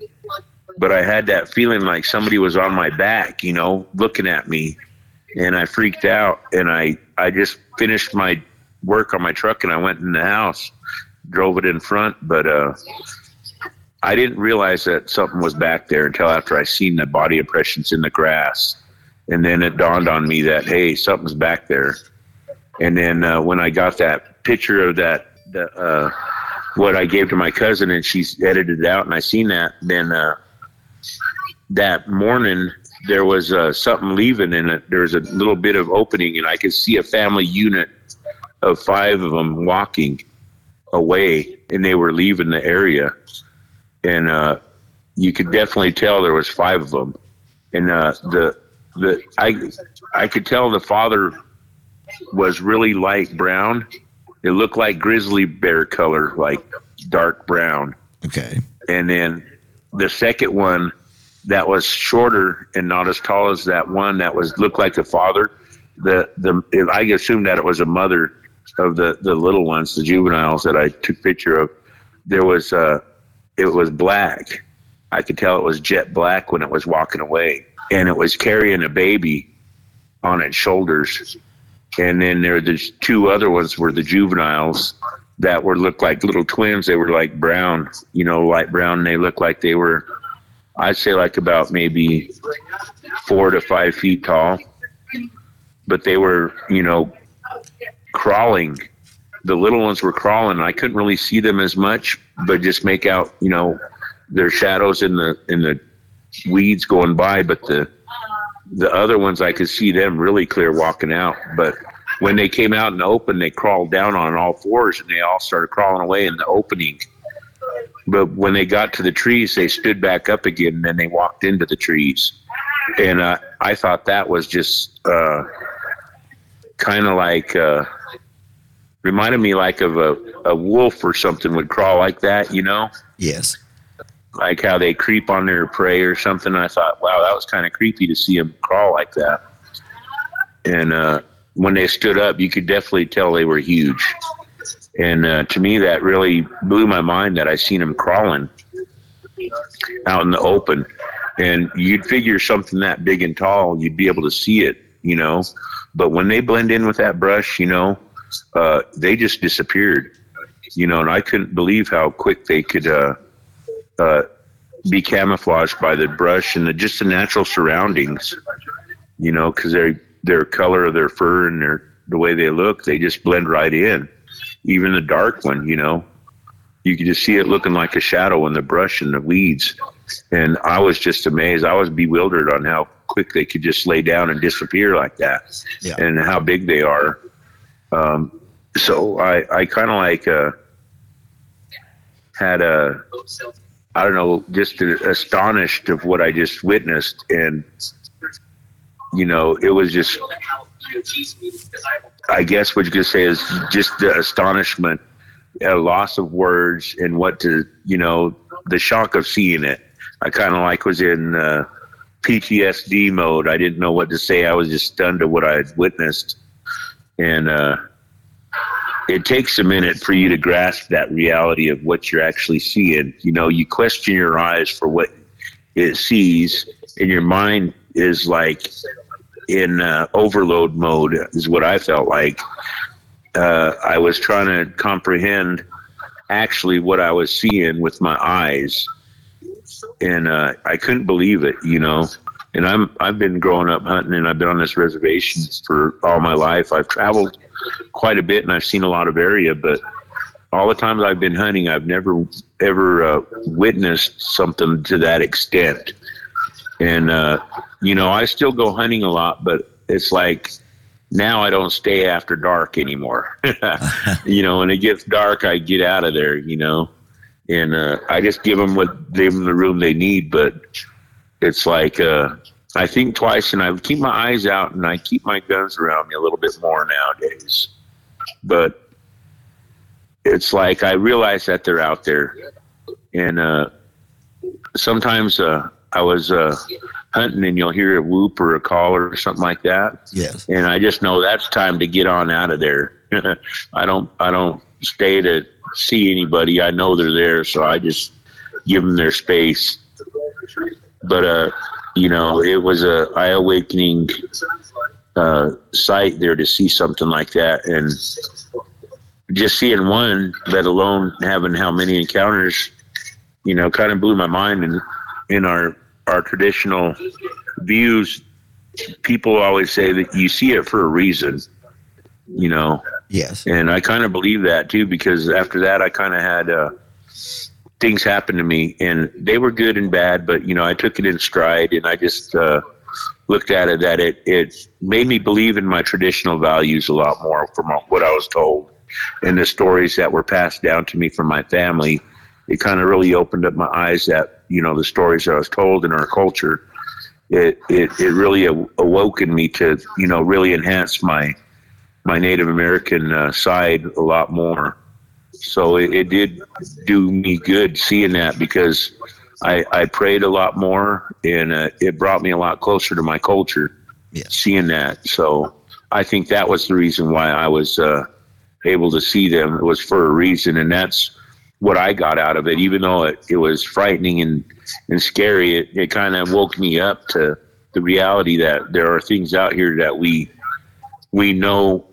but I had that feeling like somebody was on my back, you know, looking at me, and I freaked out, and I, I just finished my work on my truck, and I went in the house, drove it in front, but uh, I didn't realize that something was back there until after I seen the body impressions in the grass, and then it dawned on me that hey, something's back there. And then uh, when I got that picture of that, the, uh, what I gave to my cousin, and she's edited it out, and I seen that, then uh, that morning there was uh, something leaving in it. There was a little bit of opening, and I could see a family unit of five of them walking away, and they were leaving the area. And uh, you could definitely tell there was five of them. And uh, the the I I could tell the father was really light brown. It looked like grizzly bear color, like dark brown. Okay. And then the second one that was shorter and not as tall as that one that was looked like the father. The the I assumed that it was a mother of the the little ones, the juveniles that I took picture of. There was uh, it was black. I could tell it was jet black when it was walking away, and it was carrying a baby on its shoulders. And then there were the two other ones were the juveniles that were looked like little twins. They were like brown, you know, light brown. And they looked like they were I'd say like about maybe four to five feet tall. But they were, you know, crawling. The little ones were crawling. I couldn't really see them as much, but just make out, you know, their shadows in the in the weeds going by. But the the other ones, I could see them really clear walking out. But when they came out in the open, they crawled down on all fours and they all started crawling away in the opening but when they got to the trees, they stood back up again, and then they walked into the trees. And uh, I thought that was just uh, kind of like uh, reminded me like of a, a wolf or something would crawl like that, you know? Yes. Like how they creep on their prey or something. I thought, wow, that was kind of creepy to see them crawl like that. And uh, when they stood up, you could definitely tell they were huge. And uh, to me, that really blew my mind that I seen him crawling out in the open. And you'd figure something that big and tall, you'd be able to see it, you know. But when they blend in with that brush, you know, uh, they just disappeared, you know. And I couldn't believe how quick they could uh, uh, be camouflaged by the brush and the, just the natural surroundings, you know, because their their color of their fur and their the way they look, they just blend right in even the dark one, you know, you could just see it looking like a shadow in the brush and the weeds. And I was just amazed. I was bewildered on how quick they could just lay down and disappear like that yeah. and how big they are. Um, so I, I kind of like, uh, had a, I don't know, just astonished of what I just witnessed. And, you know, it was just I guess what you could say is just the astonishment, a loss of words, and what to, you know, the shock of seeing it. I kind of like was in uh, PTSD mode. I didn't know what to say. I was just stunned at what I had witnessed. And uh, it takes a minute for you to grasp that reality of what you're actually seeing. You know, you question your eyes for what it sees, and your mind is like in uh, overload mode, is what I felt like. Uh, I was trying to comprehend actually what I was seeing with my eyes, and uh, I couldn't believe it, you know. And I'm I've been growing up hunting, and I've been on this reservation for all my life. I've traveled quite a bit, and I've seen a lot of area, but all the times I've been hunting, I've never ever uh, witnessed something to that extent. And uh, you know, I still go hunting a lot, but it's like now I don't stay after dark anymore. you know, when it gets dark, I get out of there. You know, and uh, I just give them what give them the room they need. But it's like uh, I think twice, and I keep my eyes out, and I keep my guns around me a little bit more nowadays. But it's like I realize that they're out there, and uh, sometimes uh, I was uh, hunting and you'll hear a whoop or a call or something like that. Yes. And I just know that's time to get on out of there. I don't I don't stay to see anybody. I know they're there, so I just give them their space. But uh, you know, it was a eye awakening uh, sight there to see something like that, and just seeing one, let alone having how many encounters, you know, kind of blew my mind. And in our our traditional views, people always say that you see it for a reason, you know. Yes. And I kind of believe that too because after that, I kind of had uh, things happen to me, and they were good and bad, but you know, I took it in stride, and I just uh, looked at it that it it made me believe in my traditional values a lot more from what I was told, and the stories that were passed down to me from my family. It kind of really opened up my eyes that you know the stories that I was told in our culture. It it it really awoke in me to you know really enhance my my Native American uh, side a lot more. So it, it, did do me good seeing that because I, I prayed a lot more and uh, it brought me a lot closer to my culture. Yes. Seeing that, so I think that was the reason why I was uh, able to see them. It was for a reason, and that's what I got out of it. Even though it, it was frightening and and scary, it, it kind of woke me up to the reality that there are things out here that we we know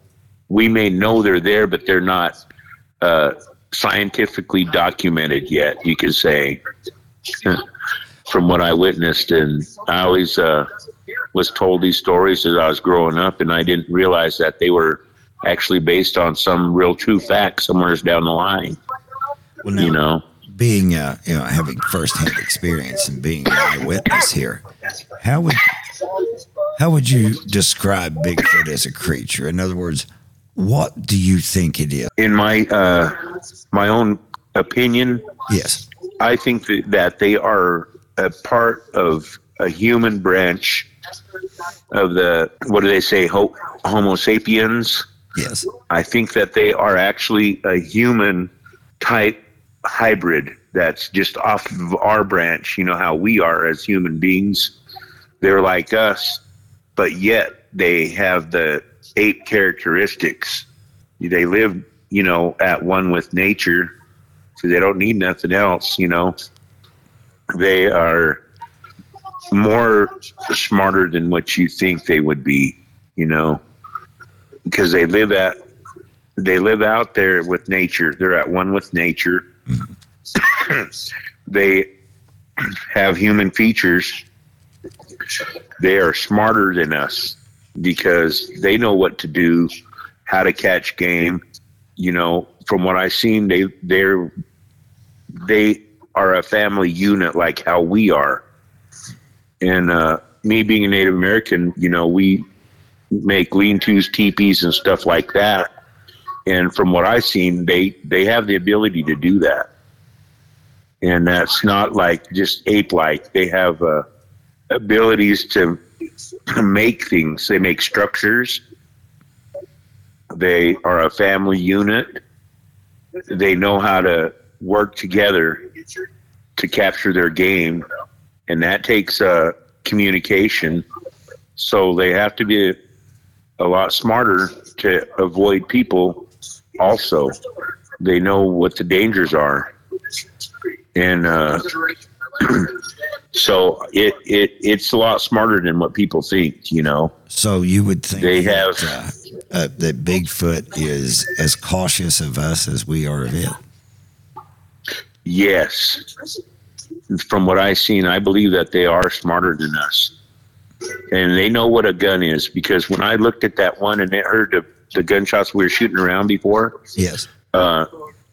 we may know they're there, but they're not uh, scientifically documented yet. You could say, from what I witnessed, and I always uh, was told these stories as I was growing up, and I didn't realize that they were actually based on some real true fact somewhere down the line. Well, now, you know, being uh, you know having firsthand experience and being an eyewitness here, how would how would you describe Bigfoot as a creature? In other words, what do you think it is? In my uh, my own opinion, yes, I think that, that they are a part of a human branch of the what do they say Homo sapiens? Yes, I think that they are actually a human type hybrid that's just off of our branch. You know how we are as human beings. They're like us, but yet they have the ape characteristics. They live, you know, at one with nature, so they don't need nothing else. You know, they are more smarter than what you think they would be. You know, because they live at they live out there with nature. They're at one with nature. they have human features. They are smarter than us because they know what to do, how to catch game. You know, from what I've seen, they they're they are a family unit like how we are. And uh, me being a Native American, you know, we make lean-tos, teepees, and stuff like that. And from what I've seen, they they have the ability to do that. And that's not like just ape-like. They have uh, abilities to make things. They make structures. They are a family unit. They know how to work together to capture their game, and that takes uh, communication. So they have to be a lot smarter to avoid people. Also, they know what the dangers are, and uh, So it, it it's a lot smarter than what people think, you know. So you would think they have uh, uh, that Bigfoot is as cautious of us as we are of it. Yes, from what I've seen, I believe that they are smarter than us, and they know what a gun is because when I looked at that one and it heard the, the gunshots we were shooting around before, yes. Uh,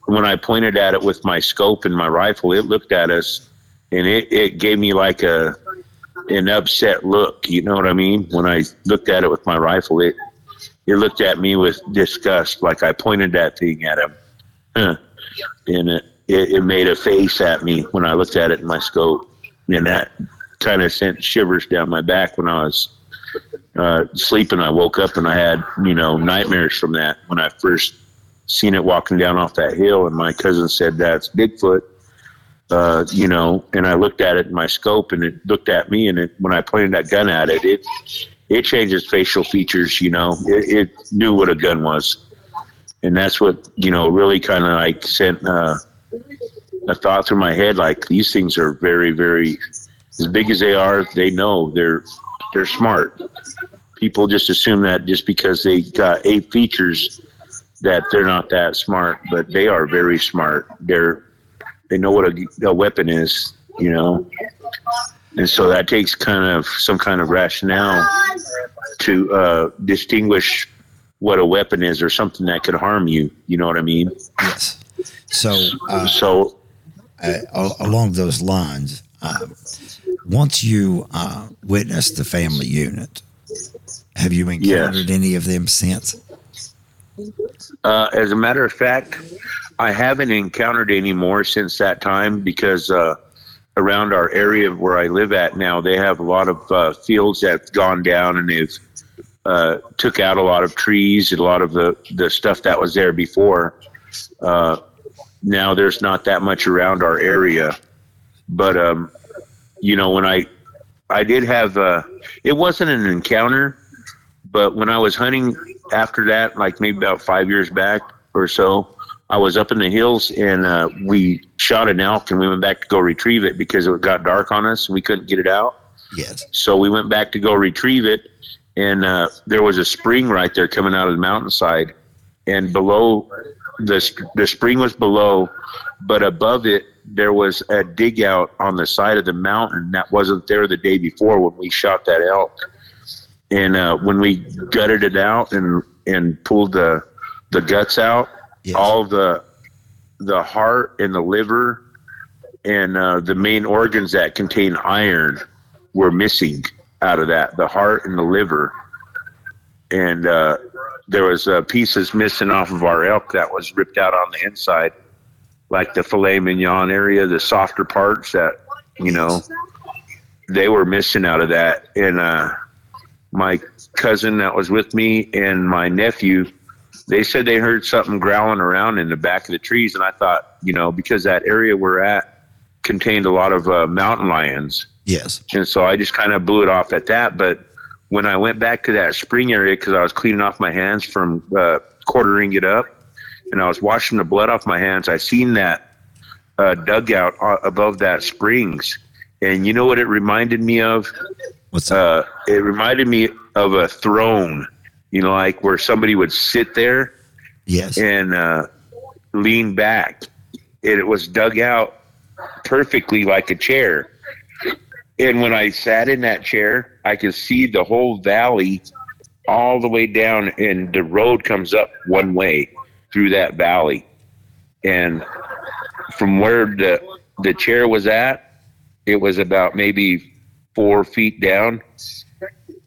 when I pointed at it with my scope and my rifle, it looked at us and it, it gave me like a an upset look. You know what I mean? When I looked at it with my rifle, it it looked at me with disgust, like I pointed that thing at him, huh. and it, it, it made a face at me when I looked at it in my scope, and that kind of sent shivers down my back when I was uh, sleeping. I woke up and I had you know nightmares from that when I first seen it walking down off that hill, and my cousin said that's Bigfoot uh, you know, and I looked at it in my scope, and it looked at me, and it, when I pointed that gun at it, it it changes facial features. You know, it, it knew what a gun was, and that's what you know really kind of like sent uh, a thought through my head. Like these things are very, very as big as they are. They know they're they're smart. People just assume that just because they got eight features that they're not that smart, but they are very smart. They're they know what a, a weapon is, you know. and so that takes kind of some kind of rationale to uh, distinguish what a weapon is or something that could harm you. You know what I mean? Yes. So, uh, so uh, along those lines, um, once you uh, witnessed the family unit, have you encountered yes. any of them since? Uh, as a matter of fact, I haven't encountered any more since that time because uh, around our area where I live at now, they have a lot of uh, fields that've gone down and they've uh, took out a lot of trees and a lot of the, the stuff that was there before. Uh, now there's not that much around our area, but um, you know when I I did have uh, it wasn't an encounter, but when I was hunting after that, like maybe about five years back or so, I was up in the hills and uh, we shot an elk and we went back to go retrieve it because it got dark on us and we couldn't get it out. Yes. So we went back to go retrieve it, and uh, there was a spring right there coming out of the mountainside, and below the the spring was below, but above it there was a dig out on the side of the mountain that wasn't there the day before when we shot that elk, and uh, when we gutted it out and and pulled the the guts out yes. all the the heart and the liver and uh, the main organs that contain iron were missing out of that the heart and the liver. And uh, there was uh, pieces missing off of our elk that was ripped out on the inside like the filet mignon area the softer parts that you know they were missing out of that and uh, my cousin that was with me and my nephew they said they heard something growling around in the back of the trees, and I thought, you know, because that area we're at contained a lot of uh, mountain lions. Yes. And so I just kind of blew it off at that. But when I went back to that spring area, because I was cleaning off my hands from uh, quartering it up, and I was washing the blood off my hands, I seen that uh, dugout uh, above that springs. And you know what it reminded me of? What's that? Uh, it reminded me of a throne you know, like where somebody would sit there, yes, and uh, lean back. And it was dug out perfectly like a chair. And when I sat in that chair, I could see the whole valley all the way down, and the road comes up one way through that valley. And from where the the chair was at, it was about maybe four feet down.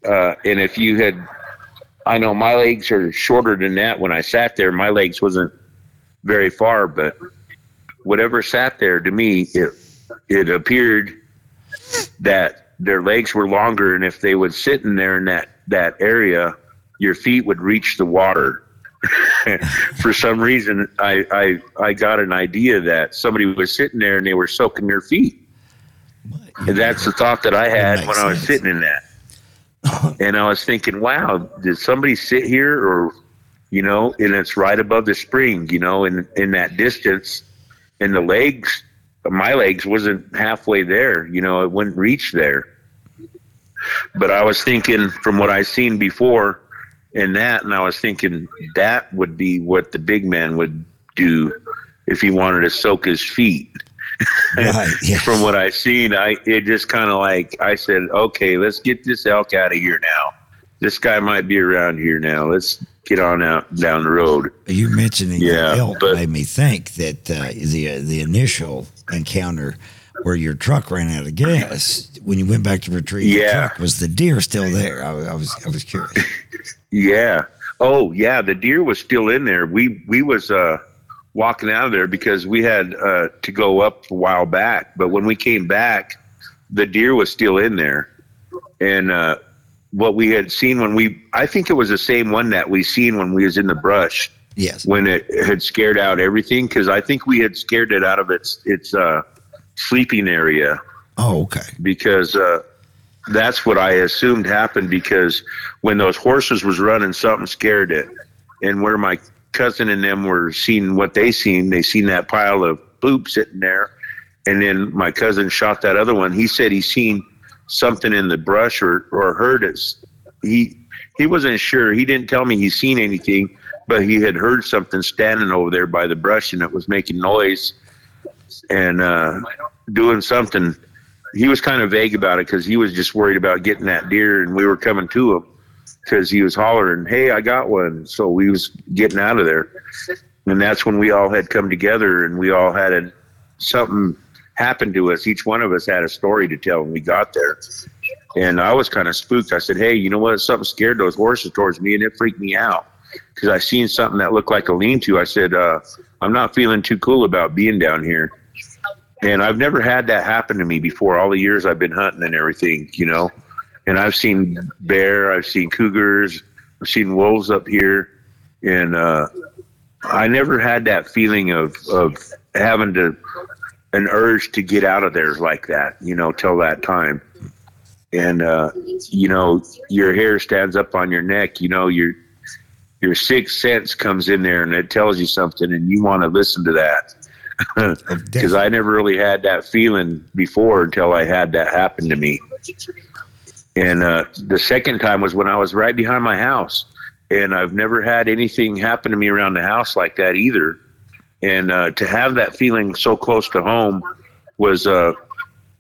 Uh, and if you had I know my legs are shorter than that. When I sat there, my legs wasn't very far, but whatever sat there to me, it it appeared that their legs were longer, and if they would sit in there in that that area, your feet would reach the water. For some reason, I, I I got an idea that somebody was sitting there and they were soaking their feet. And that's the thought that I had when I was sitting in that. and I was thinking, wow, did somebody sit here or, you know, and it's right above the spring, you know, in, in that distance and the legs, my legs wasn't halfway there, you know, it wouldn't reach there. But I was thinking from what I seen before in that, and I was thinking that would be what the big man would do if he wanted to soak his feet right, yes. from what I seen, I it just kind of like I said, okay, let's get this elk out of here now. This guy might be around here now. Let's get on out down the road. You mentioning yeah, elk but, made me think that uh, the the initial encounter where your truck ran out of gas when you went back to retrieve yeah. the truck was the deer still there? I, I was I was curious. yeah. Oh yeah, the deer was still in there. We we was uh walking out of there because we had uh, to go up a while back. But when we came back, the deer was still in there, and uh, what we had seen when we I think it was the same one that we seen when we was in the brush. Yes. When it had scared out everything, because I think we had scared it out of its its uh, sleeping area. Oh, okay. Because uh, that's what I assumed happened. Because when those horses was running, something scared it, and where my cousin and them were seeing what they seen. They seen that pile of poop sitting there, and then my cousin shot that other one. He said he seen something in the brush or or heard it. He he wasn't sure. He didn't tell me he seen anything, but he had heard something standing over there by the brush, and it was making noise and uh, doing something. He was kind of vague about it because he was just worried about getting that deer, and we were coming to him because he was hollering, "Hey, I got one!" So we was getting out of there, and that's when we all had come together, and we all had a, something happened to us. Each one of us had a story to tell when we got there, and I was kind of spooked. I said, "Hey, you know what? Something scared those horses towards me, and it freaked me out." Because I seen something that looked like a lean-to. I said, uh, "I'm not feeling too cool about being down here." And I've never had that happen to me before. All the years I've been hunting and everything, you know. And I've seen bear, I've seen cougars, I've seen wolves up here, and uh, I never had that feeling of of having to an urge to get out of there like that, you know, till that time. And uh, you know, your hair stands up on your neck. You know, your your sixth sense comes in there and it tells you something, and you want to listen to that because I never really had that feeling before until I had that happen to me. And uh, the second time was when I was right behind my house, and I've never had anything happen to me around the house like that either. And uh, to have that feeling so close to home was uh,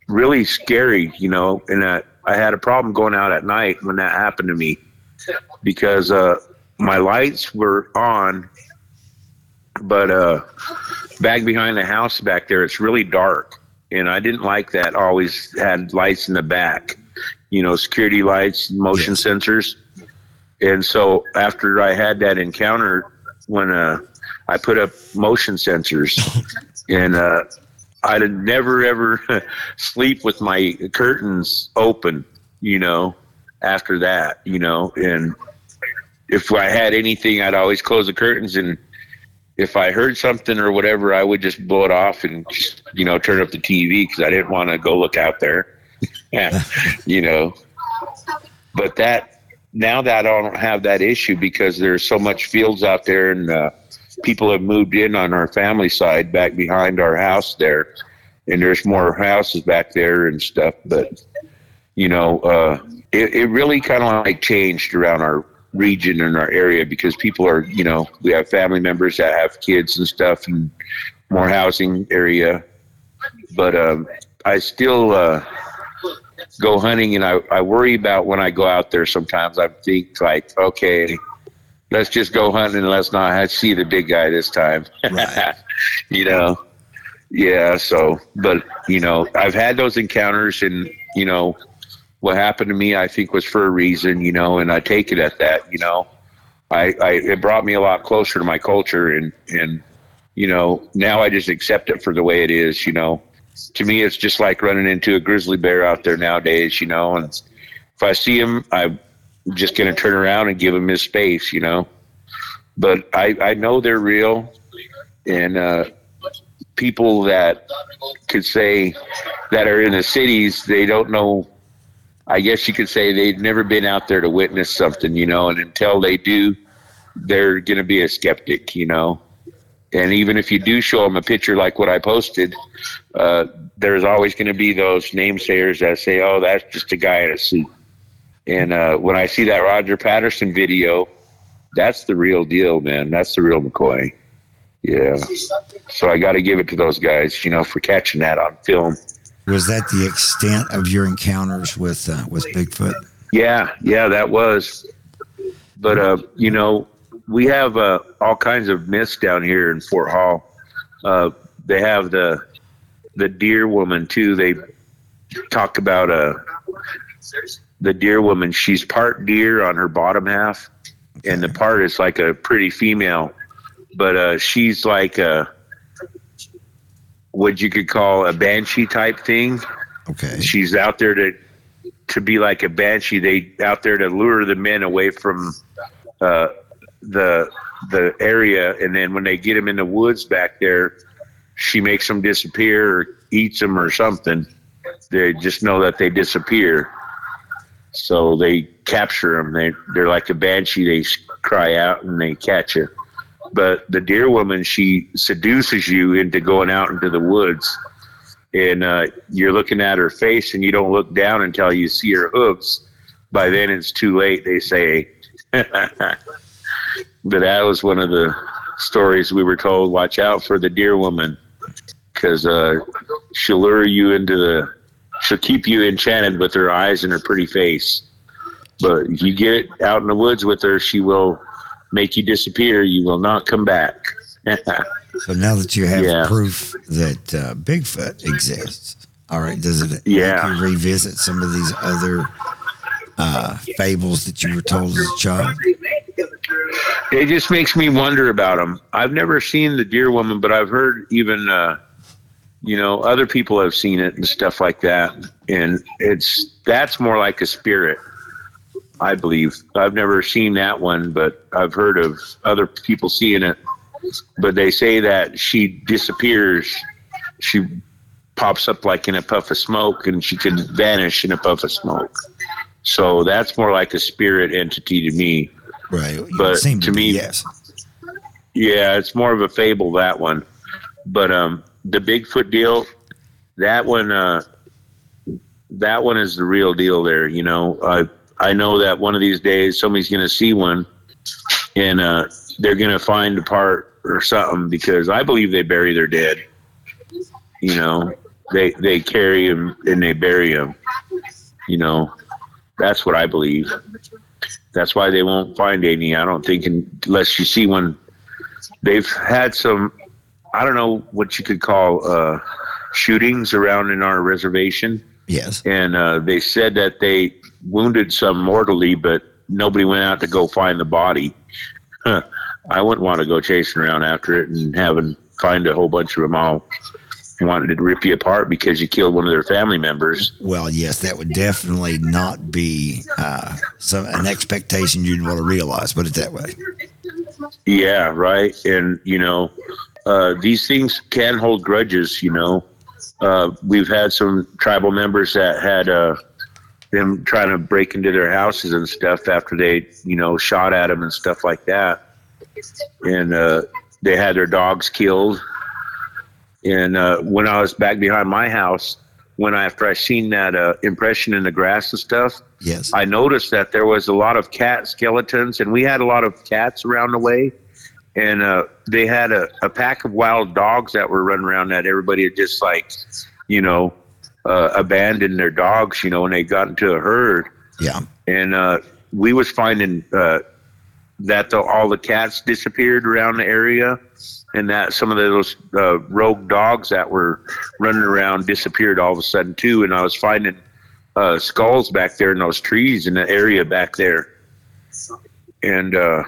really scary, you know. And uh, I had a problem going out at night when that happened to me because uh, my lights were on, but uh, back behind the house back there, it's really dark. And I didn't like that. Always had lights in the back, you know, security lights, motion yes. sensors. And so after I had that encounter, when uh, I put up motion sensors, and uh, I'd never ever sleep with my curtains open, you know, after that, you know, and if I had anything, I'd always close the curtains and if I heard something or whatever, I would just blow it off and just, you know, turn up the TV because I didn't want to go look out there. you know. But that now that I don't have that issue because there's so much fields out there and uh, people have moved in on our family side back behind our house there, and there's more houses back there and stuff. But you know, uh, it, it really kind of like changed around our region in our area because people are, you know, we have family members that have kids and stuff and more housing area. But um, I still uh, go hunting and I, I worry about when I go out there sometimes. I think, like, okay, let's just go hunting and let's not see the big guy this time. Right. you know? Yeah, so, but, you know, I've had those encounters and, you know, what happened to me, I think, was for a reason, you know, and I take it at that, you know. I, I it brought me a lot closer to my culture, and and you know now I just accept it for the way it is, you know. To me, it's just like running into a grizzly bear out there nowadays, you know. And if I see him, I'm just going to turn around and give him his space, you know. But I I know they're real, and uh, people that could say that are in the cities, they don't know I guess you could say they've never been out there to witness something, you know, and until they do, they're going to be a skeptic, you know. And even if you do show them a picture like what I posted, uh, there's always going to be those namesayers that say, "Oh, that's just a guy in a suit." And uh, when I see that Roger Patterson video, that's the real deal, man. That's the real McCoy. Yeah. So I got to give it to those guys, you know, for catching that on film. Was that the extent of your encounters with uh, with Bigfoot? Yeah, yeah, that was. But uh, you know, we have uh, all kinds of myths down here in Fort Hall. Uh, they have the the deer woman too. They talk about uh, the deer woman. She's part deer on her bottom half, and the part is like a pretty female, but uh, she's like a what you could call a banshee type thing. Okay. She's out there to to be like a banshee. They out there to lure the men away from uh, the the area, and then when they get them in the woods back there, she makes them disappear or eats them or something. They just know that they disappear. So they capture them. They they're like a banshee. They cry out and they catch it. But the deer woman, she seduces you into going out into the woods. And uh, you're looking at her face, and you don't look down until you see her hooves. By then, it's too late, they say. but that was one of the stories we were told watch out for the deer woman because uh, she'll lure you into the she'll keep you enchanted with her eyes and her pretty face. But if you get out in the woods with her, she will make you disappear. You will not come back. so now that you have yeah. proof that uh, Bigfoot exists, all right, does it yeah. you revisit some of these other uh, fables that you were told as a child? It just makes me wonder about them. I've never seen the deer woman, but I've heard even, uh, you know, other people have seen it and stuff like that. And it's that's more like a spirit I believe. I've never seen that one, but I've heard of other people seeing it. But they say that she disappears. She pops up like in a puff of smoke and she can vanish in a puff of smoke. So that's more like a spirit entity to me. Right. But to, to me, yes. Yeah, it's more of a fable, that one. But um, the Bigfoot deal, that one, uh, that one is the real deal there. You know, I I know that one of these days somebody's going to see one and uh, they're going to find a part or something because I believe they bury their dead. You know, they they carry them and they bury them. You know, that's what I believe. That's why they won't find any. I don't think unless you see one. They've had some. I don't know what you could call uh, shootings around in our reservation. Yes, and uh, they said that they wounded some mortally, but nobody went out to go find the body. I wouldn't want to go chasing around after it and having find a whole bunch of them all wanted to rip you apart because you killed one of their family members. Well, yes, that would definitely not be uh, some an expectation you'd want to realize. Put it that way. Yeah, right. And you know, uh, these things can hold grudges. You know, uh, we've had some tribal members that had uh, them trying to break into their houses and stuff after they, you know, shot at them and stuff like that. And uh, they had their dogs killed. And uh, when I was back behind my house, when I, after I seen that uh, impression in the grass and stuff, yes, I noticed that there was a lot of cat skeletons, and we had a lot of cats around the way. And uh, they had a, a pack of wild dogs that were running around that everybody had just like, you know, uh, abandoned their dogs, you know, and they got into a herd. Yeah. And uh, we was finding uh, that the, all the cats disappeared around the area, and that some of those uh, rogue dogs that were running around disappeared all of a sudden too. And I was finding uh, skulls back there in those trees in the area back there, and uh,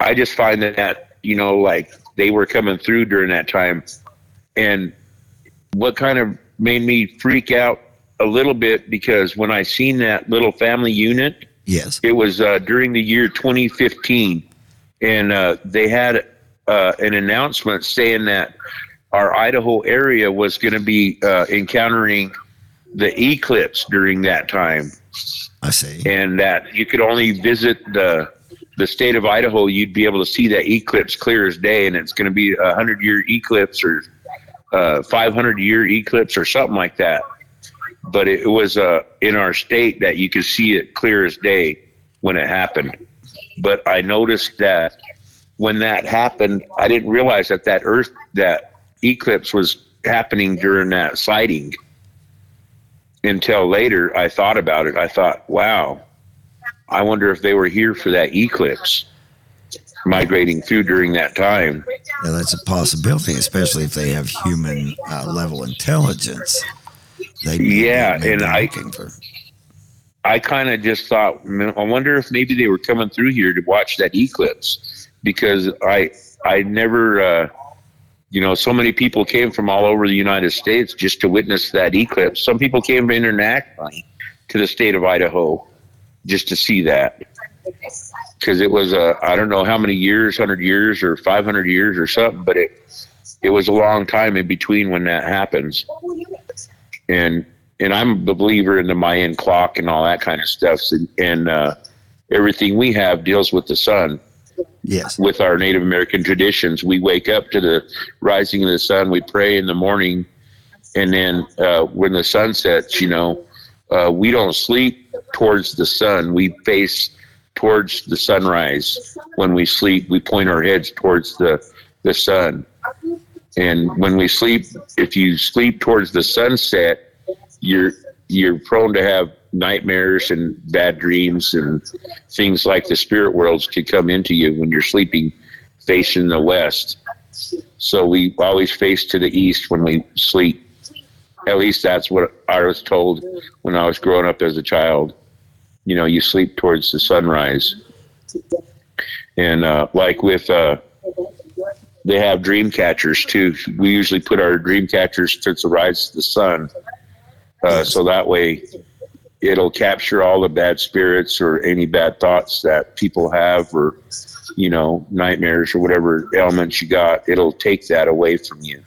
I just find that, that you know, like they were coming through during that time, and what kind of made me freak out a little bit because when I seen that little family unit, yes, it was uh, during the year 2015, and uh, they had uh, an announcement saying that our Idaho area was going to be uh, encountering the eclipse during that time. I see, and that you could only visit the the state of Idaho. You'd be able to see that eclipse clear as day, and it's going to be a hundred year eclipse or uh, 500 year eclipse or something like that. But it was uh, in our state that you could see it clear as day when it happened. But I noticed that when that happened, I didn't realize that that Earth that eclipse was happening during that sighting. Until later, I thought about it. I thought, wow, I wonder if they were here for that eclipse migrating through during that time. Yeah, that's a possibility, especially if they have human uh, level intelligence. They yeah, and I for. I kind of just thought, I wonder if maybe they were coming through here to watch that eclipse because I I never. Uh, you know, so many people came from all over the United States just to witness that eclipse. Some people came internationally to the state of Idaho just to see that because it was a I don't know how many years, hundred years or five hundred years or something, but it it was a long time in between when that happens. And and I'm a believer in the Mayan clock and all that kind of stuff, and, and uh, everything we have deals with the sun. Yes. With our Native American traditions, we wake up to the rising of the sun. We pray in the morning, and then uh, when the sun sets, you know, uh, we don't sleep towards the sun. We face towards the sunrise. When we sleep, we point our heads towards the, the sun. And when we sleep, if you sleep towards the sunset, you're you're prone to have nightmares and bad dreams and things like the spirit worlds could come into you when you're sleeping facing the west. So we always face to the east when we sleep. At least that's what I was told when I was growing up as a child. You know, you sleep towards the sunrise. And uh, like with, uh, they have dream catchers too. We usually put our dream catchers towards the rise of the sun. Uh, so that way it'll capture all the bad spirits or any bad thoughts that people have or you know nightmares or whatever ailments you got it'll take that away from you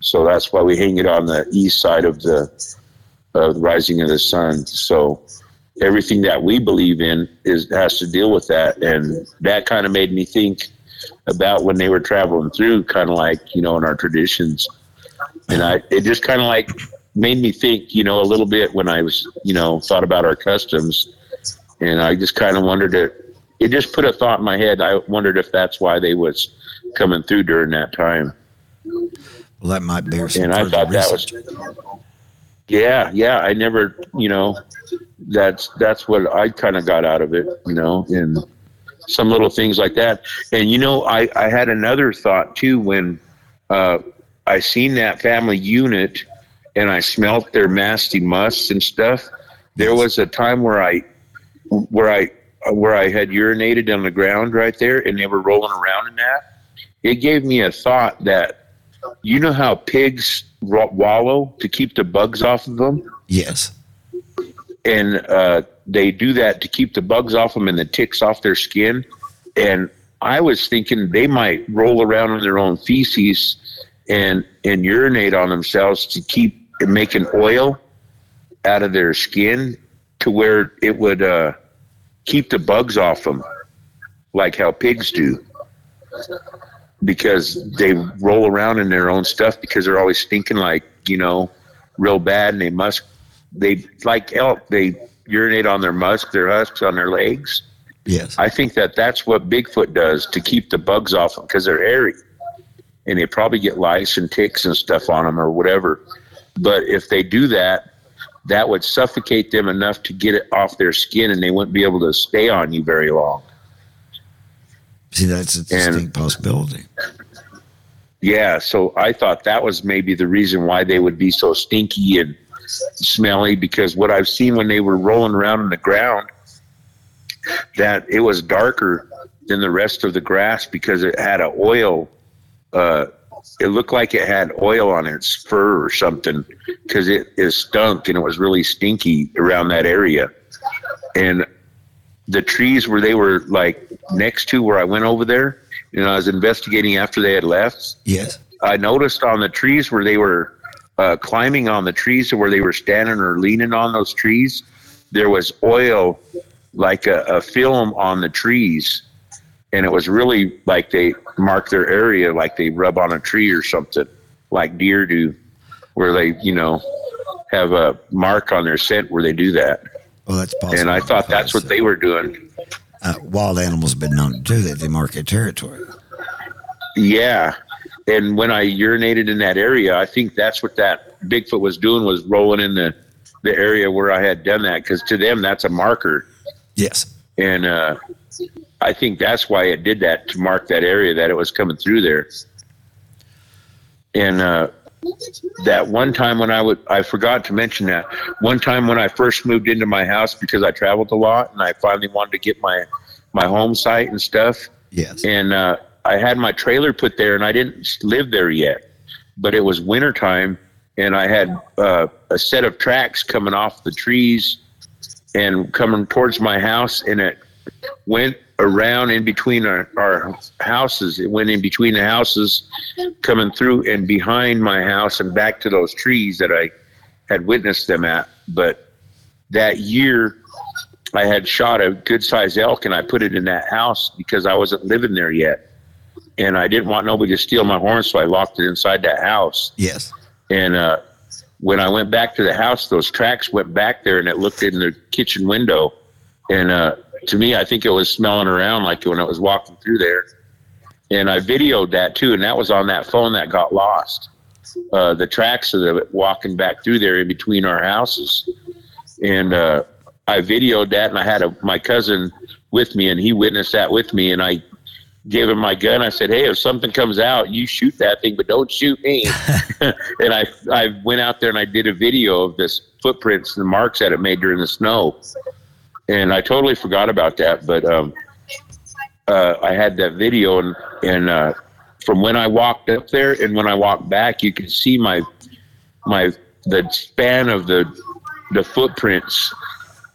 so that's why we hang it on the east side of the of the rising of the sun so everything that we believe in is has to deal with that and that kind of made me think about when they were traveling through kind of like you know in our traditions and i it just kind of like made me think, you know, a little bit when I was, you know, thought about our customs, and I just kind of wondered it. It just put a thought in my head. I wondered if that's why they was coming through during that time. Well, that might bear some. And I thought research. that was. Yeah, yeah. I never, you know, that's that's what I kind of got out of it, you know, and some little things like that. And you know, I I had another thought too when uh, I seen that family unit and I smelt their nasty musk and stuff. There was a time where I, where I, where I had urinated on the ground right there, and they were rolling around in that. It gave me a thought that, you know how pigs wallow to keep the bugs off of them. Yes. And uh, they do that to keep the bugs off them and the ticks off their skin. And I was thinking they might roll around in their own feces and and urinate on themselves to keep making oil out of their skin to where it would uh, keep the bugs off them, like how pigs do, because they roll around in their own stuff because they're always stinking like you know real bad, and they must they like elk they urinate on their musk, their husks on their legs. Yes, I think that that's what Bigfoot does to keep the bugs off them because they're hairy and they probably get lice and ticks and stuff on them or whatever. But if they do that, that would suffocate them enough to get it off their skin and they wouldn't be able to stay on you very long. See, that's a distinct and, possibility. Yeah, so I thought that was maybe the reason why they would be so stinky and smelly because what I've seen when they were rolling around in the ground, that it was darker than the rest of the grass because it had a oil uh, it looked like it had oil on its fur or something because it is stunk and it was really stinky around that area. And the trees where they were like next to where I went over there, and I was investigating after they had left. Yes. I noticed on the trees where they were uh, climbing on the trees or where they were standing or leaning on those trees, there was oil like a, a film on the trees and it was really like they mark their area like they rub on a tree or something like deer do where they you know have a mark on their scent where they do that well that's possible. And i thought that's what they were doing. Uh, wild animals have been known to do that. They mark a territory. Yeah. And when i urinated in that area i think that's what that bigfoot was doing was rolling in the the area where i had done that. Because to them that's a marker. Yes. And uh I think that's why it did that to mark that area that it was coming through there. And uh, that one time when I would, I forgot to mention that one time when I first moved into my house because I traveled a lot and I finally wanted to get my my home site and stuff. Yes. And uh, I had my trailer put there and I didn't live there yet, but it was wintertime and I had uh, a set of tracks coming off the trees and coming towards my house and it went around in between our, our houses. It went in between the houses, coming through and behind my house and back to those trees that I had witnessed them at. But that year, I had shot a good sized elk and I put it in that house because I wasn't living there yet. And I didn't want nobody to steal my horn, so I locked it inside that house. Yes. And uh, when I went back to the house, those tracks went back there and it looked in the kitchen window. And uh, to me, I think it was smelling around like when it was walking through there. and I videoed that too, and that was on that phone that got lost. Uh, the tracks of it walking back through there in between our houses, and uh, I videoed that, and I had a, my cousin with me, and he witnessed that with me, and I gave him my gun. I said, "Hey, if something comes out, you shoot that thing, but don't shoot me." and I I went out there and I did a video of this footprints and the marks that it made during the snow, and I totally forgot about that, but um, uh, I had that video, and and uh, from when I walked up there and when I walked back, you could see my my the span of the the footprints.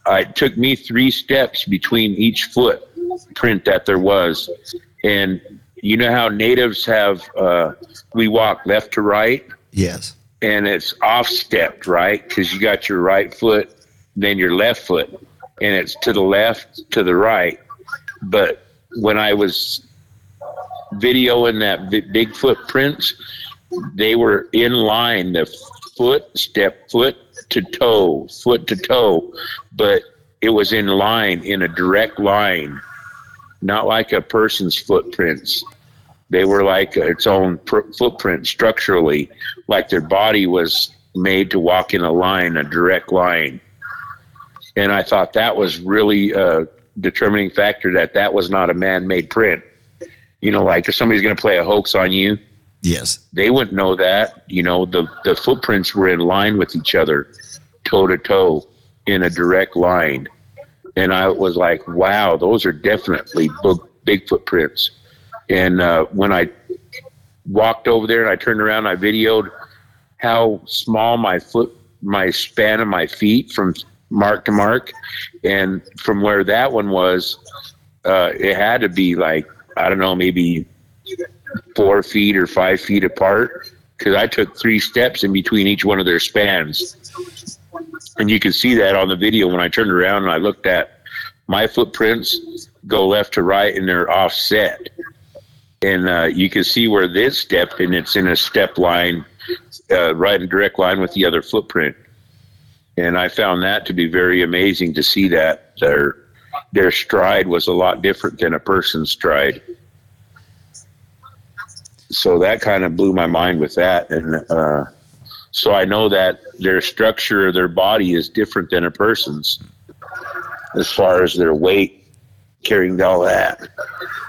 Uh, it took me three steps between each footprint that there was, and you know how natives have uh, we walk left to right. Yes. And it's off stepped, right? Because you got your right foot, then your left foot, and it's to the left, to the right. But when I was videoing that big footprints, they were in line, the foot, step, foot to toe, foot to toe, but it was in line, in a direct line, not like a person's footprints. They were like its own pr- footprint structurally, like their body was made to walk in a line, a direct line. And I thought that was really a determining factor that that was not a man-made print. You know, like if somebody's going to play a hoax on you, yes, they wouldn't know that. You know, the the footprints were in line with each other, toe to toe, in a direct line. And I was like, wow, those are definitely big, big footprints. And uh, when I walked over there and I turned around, I videoed how small my foot, my span of my feet from mark to mark, and from where that one was, uh, it had to be like I don't know, maybe four feet or five feet apart because I took three steps in between each one of their spans. And you can see that on the video when I turned around and I looked at my footprints go left to right and they're offset and uh, you can see where this step, and it's in a step line, uh, right in direct line with the other footprint. And I found that to be very amazing to see that their their stride was a lot different than a person's stride. So that kind of blew my mind with that, and uh, so I know that their structure, their body is different than a person's, as far as their weight, carrying all that.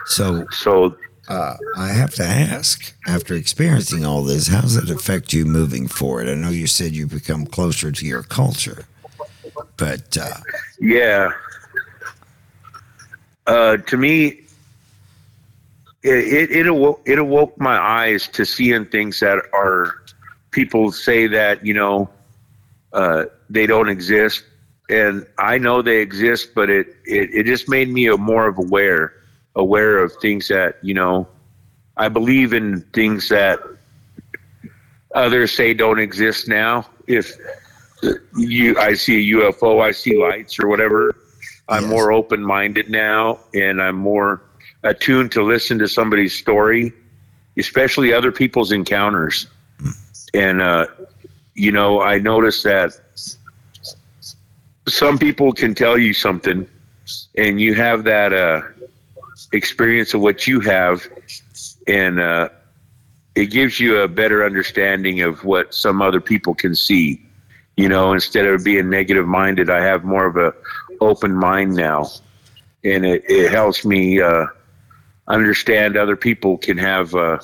So, so uh, I have to ask, after experiencing all this, how does it affect you moving forward? I know you said you become closer to your culture, but uh, yeah, uh, to me, it, it, it awoke it awoke my eyes to seeing things that are people say that you know uh, they don't exist, and I know they exist, but it, it it just made me more of aware aware of things that you know i believe in things that others say don't exist now. If you i see a ufo i see lights or whatever i'm yes. more open-minded now and i'm more attuned to listen to somebody's story especially other people's encounters. And uh, you know i noticed that some people can tell you something and you have that uh, experience of what you have, and uh, it gives you a better understanding of what some other people can see. You know, instead of being negative minded, I have more of a open mind now, and it, it helps me uh, understand other people can have uh,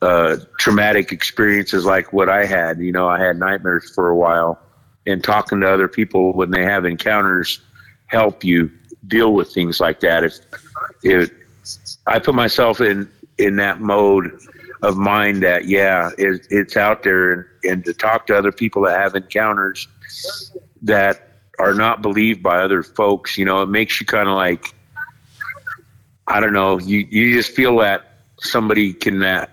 uh, traumatic experiences like what I had. You know, I had nightmares for a while, and talking to other people when they have encounters help you deal with things like that. It, I put myself in in that mode of mind that yeah, it, it's out there, and, and to talk to other people that have encounters that are not believed by other folks. You know, it makes you kind of like I don't know. You you just feel that somebody can uh,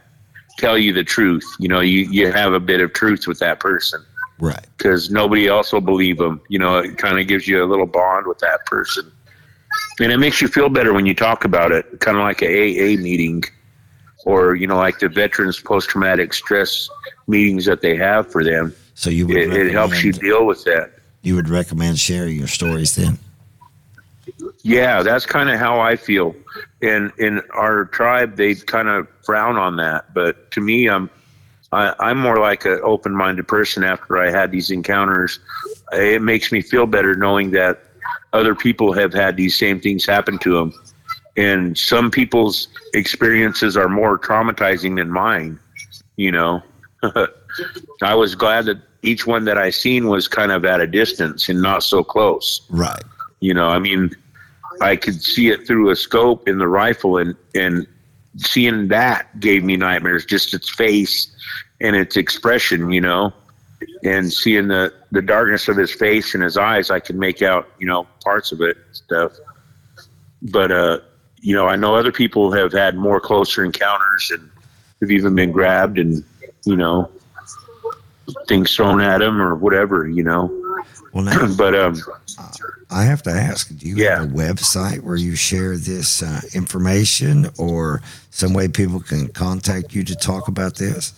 tell you the truth. You know, you you have a bit of truth with that person. Right. Because nobody else will believe them. You know, it kind of gives you a little bond with that person and it makes you feel better when you talk about it, kind of like a AA meeting, or you know, like the veterans post traumatic stress meetings that they have for them. So you it, it helps you deal with that. You would recommend sharing your stories then. Yeah, that's kind of how I feel. And in our tribe, they kind of frown on that. But to me, I'm I, I'm more like an open-minded person. After I had these encounters, it makes me feel better knowing that other people have had these same things happen to them. And some people's experiences are more traumatizing than mine. You know, I was glad that each one that I seen was kind of at a distance and not so close. Right. You know, I mean, I could see it through a scope in the rifle, and and seeing that gave me nightmares. Just its face and its expression, you know, and seeing the the darkness of his face and his eyes, I could make out, you know, parts of it and stuff. But uh, you know, I know other people have had more closer encounters and have even been grabbed and you know things thrown at them or whatever, you know. Well, now, but um, I have to ask: Do you Yeah. have a website where you share this uh, information, or some way people can contact you to talk about this?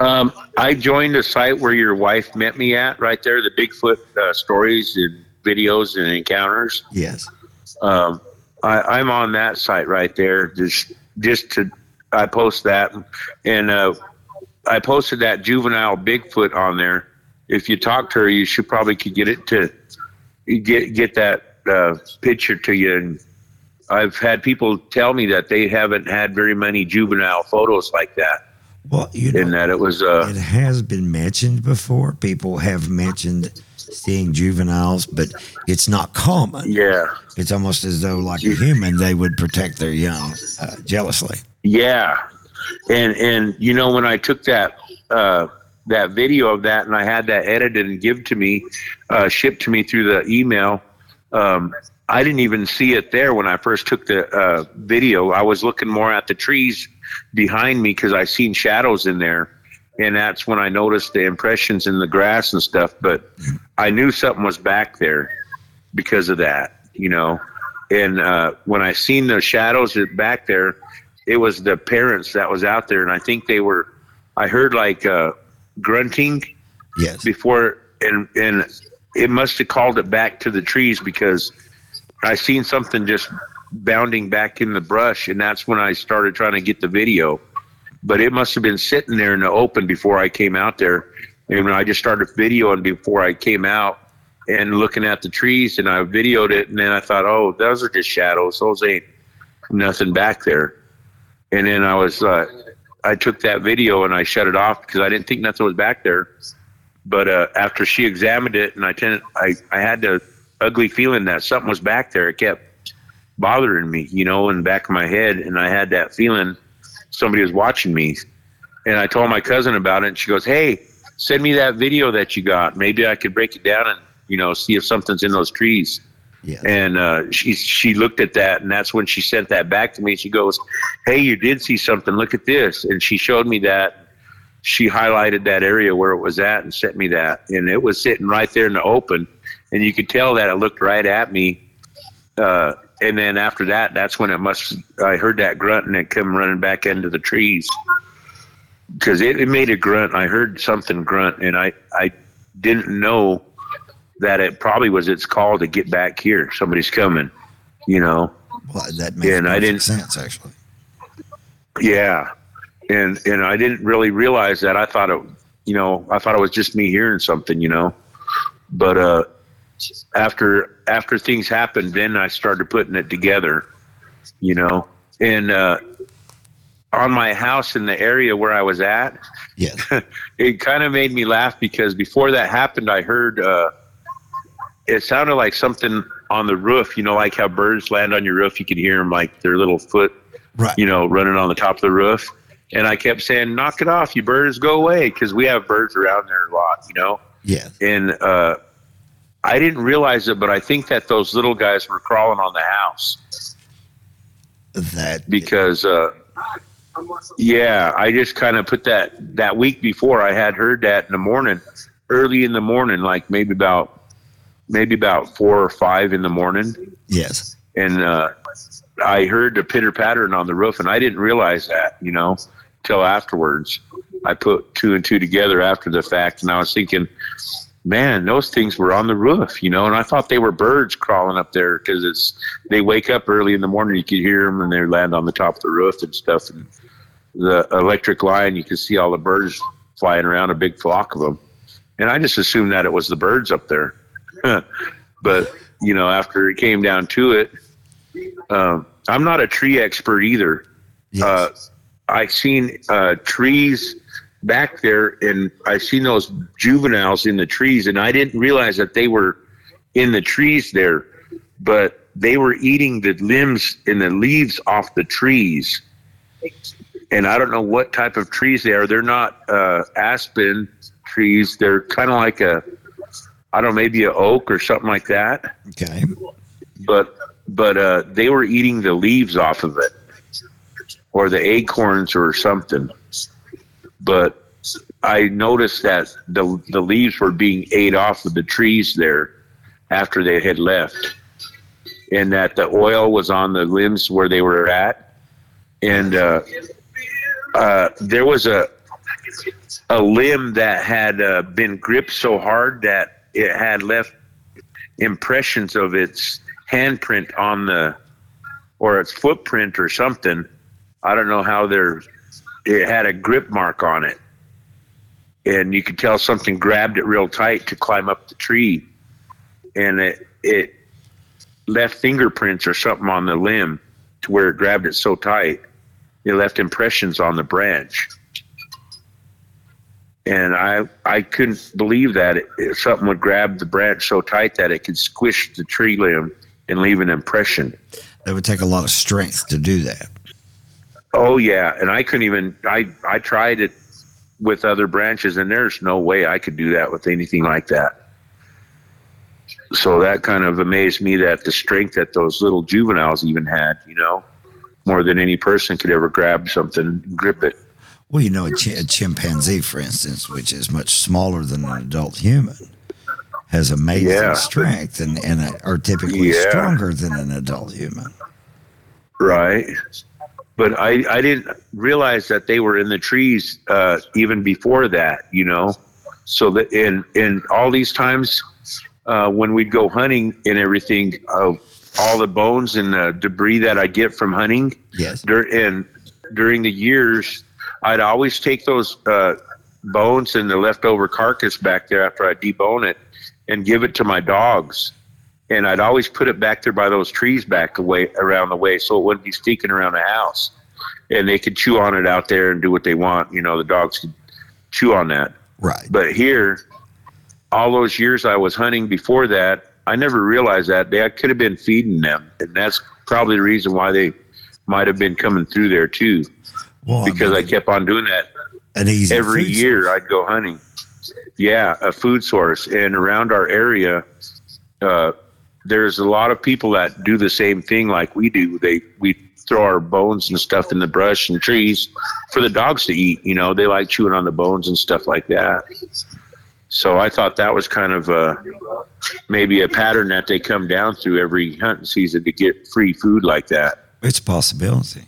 Um, I joined a site where your wife met me at right there, the Bigfoot uh, stories and videos and encounters. Yes. Um, I, I'm on that site right there. Just, just to, I post that, and uh, I posted that juvenile Bigfoot on there. If you talk to her, you should probably could get it to get get that uh, picture to you. And I've had people tell me that they haven't had very many juvenile photos like that, Well, you know, and that it was uh, it has been mentioned before. People have mentioned seeing juveniles, but it's not common. yeah. It's almost as though, like a human, they would protect their young uh, jealously. Yeah, and and you know when I took that uh, that video of that and I had that edited and give to me, uh, shipped to me through the email. Um, I didn't even see it there when I first took the uh, video. I was looking more at the trees behind me because I seen shadows in there, and that's when I noticed the impressions in the grass and stuff. But I knew something was back there because of that, you know. And uh, when I seen the shadows back there, it was the parents that was out there, and I think they were. I heard like uh, grunting Yes. before, and and it must have called it back to the trees because I seen something just bounding back in the brush, and that's when I started trying to get the video. But it must have been sitting there in the open before I came out there, and I just started videoing before I came out and looking at the trees, and I videoed it, and then I thought, oh, those are just shadows; those ain't nothing back there. And then I was, uh, I took that video and I shut it off because I didn't think nothing was back there. But uh, after she examined it, and I tended, I, I had the ugly feeling that something was back there. It kept bothering me, you know, in the back of my head, and I had that feeling somebody was watching me. And I told my cousin about it, and she goes, "Hey, send me that video that you got. Maybe I could break it down and you know see if something's in those trees." Yes. And uh, she she looked at that, and that's when she sent that back to me. She goes, "Hey, you did see something. Look at this." And she showed me that. She highlighted that area where it was at and sent me that, and it was sitting right there in the open, and you could tell that it looked right at me. Uh, and then after that, that's when it must. I heard that grunt, and it come running back into the trees because it, it made a grunt. I heard something grunt, and I I didn't know that it probably was its call to get back here. Somebody's coming, you know. well, that makes and I didn't- sense, actually. Yeah, and and I didn't really realize that. I thought it, you know, I thought it was just me hearing something, you know. But uh, after after things happened, then I started putting it together, you know. And uh, on my house in the area where I was at, Yes. it kind of made me laugh because before that happened, I heard uh, it sounded like something on the roof. You know, like how birds land on your roof, you could hear them like their little foot, Right. you know, running on the top of the roof. And I kept saying, "Knock it off, you birds, go away," because we have birds around there a lot, you know. Yeah. And uh, I didn't realize it, but I think that those little guys were crawling on the house. That because uh yeah i just kind of put that that week before i had heard that in the morning early in the morning like maybe about maybe about four or five in the morning. Yes. and uh i heard the pitter pattern on the roof and i didn't realize that you know till afterwards. I put two and two together after the fact and i was thinking man, those things were on the roof, you know, and I thought they were birds crawling up there because it's they wake up early in the morning, you could hear them, and they land on the top of the roof and stuff. And the electric line, you could see all the birds flying around, a big flock of them, and I just assumed that it was the birds up there. but you know, after it came down to it, um, I'm not a tree expert either. Yes. Uh, I've seen uh, trees back there and I seen those juveniles in the trees and I didn't realize that they were in the trees there, but they were eating the limbs and the leaves off the trees. And I don't know what type of trees they are. They're not uh, aspen trees. They're kind of like a, I don't know, maybe a oak or something like that. Okay. But but uh, they were eating the leaves off of it, or the acorns or something but I noticed that the the leaves were being ate off of the trees there after they had left, and that the oil was on the limbs where they were at, and uh, uh, there was a a limb that had uh, been gripped so hard that it had left impressions of its handprint on the or its footprint or something. I don't know how they're it had a grip mark on it. And you could tell something grabbed it real tight to climb up the tree. And it, it left fingerprints or something on the limb to where it grabbed it so tight. It left impressions on the branch. And I I couldn't believe that it, something would grab the branch so tight that it could squish the tree limb and leave an impression. It would take a lot of strength to do that. Oh yeah, and I couldn't even. I I tried it with other branches, and there's no way I could do that with anything like that. So that kind of amazed me that the strength that those little juveniles even had, you know, more than any person could ever grab something, grip it. Well, you know, a, ch- a chimpanzee, for instance, which is much smaller than an adult human, has amazing yeah. strength and, and are typically yeah. stronger than an adult human. Right but I, I didn't realize that they were in the trees uh, even before that, you know. So that in in all these times uh, when we'd go hunting and everything, uh, all the bones and the debris that I get from hunting, yes, dur- and during the years, I'd always take those uh, bones and the leftover carcass back there after I debone it and give it to my dogs and I'd always put it back there by those trees back away around the way, so it wouldn't be stinking around the house, and they could chew on it out there and do what they want. You know, the dogs could chew on that. Right. But here, all those years I was hunting before that, I never realized that they I could have been feeding them, and that's probably the reason why they might have been coming through there too. Well, because I, mean, I kept on doing that. An easy every year source. I'd go hunting. Yeah, a food source, and around our area. Uh, there's a lot of people that do the same thing like we do. They we throw our bones and stuff in the brush and trees for the dogs to eat. You know, they like chewing on the bones and stuff like that. So I thought that was kind of a, maybe a pattern that they come down through every hunting season to get free food like that. It's a possibility,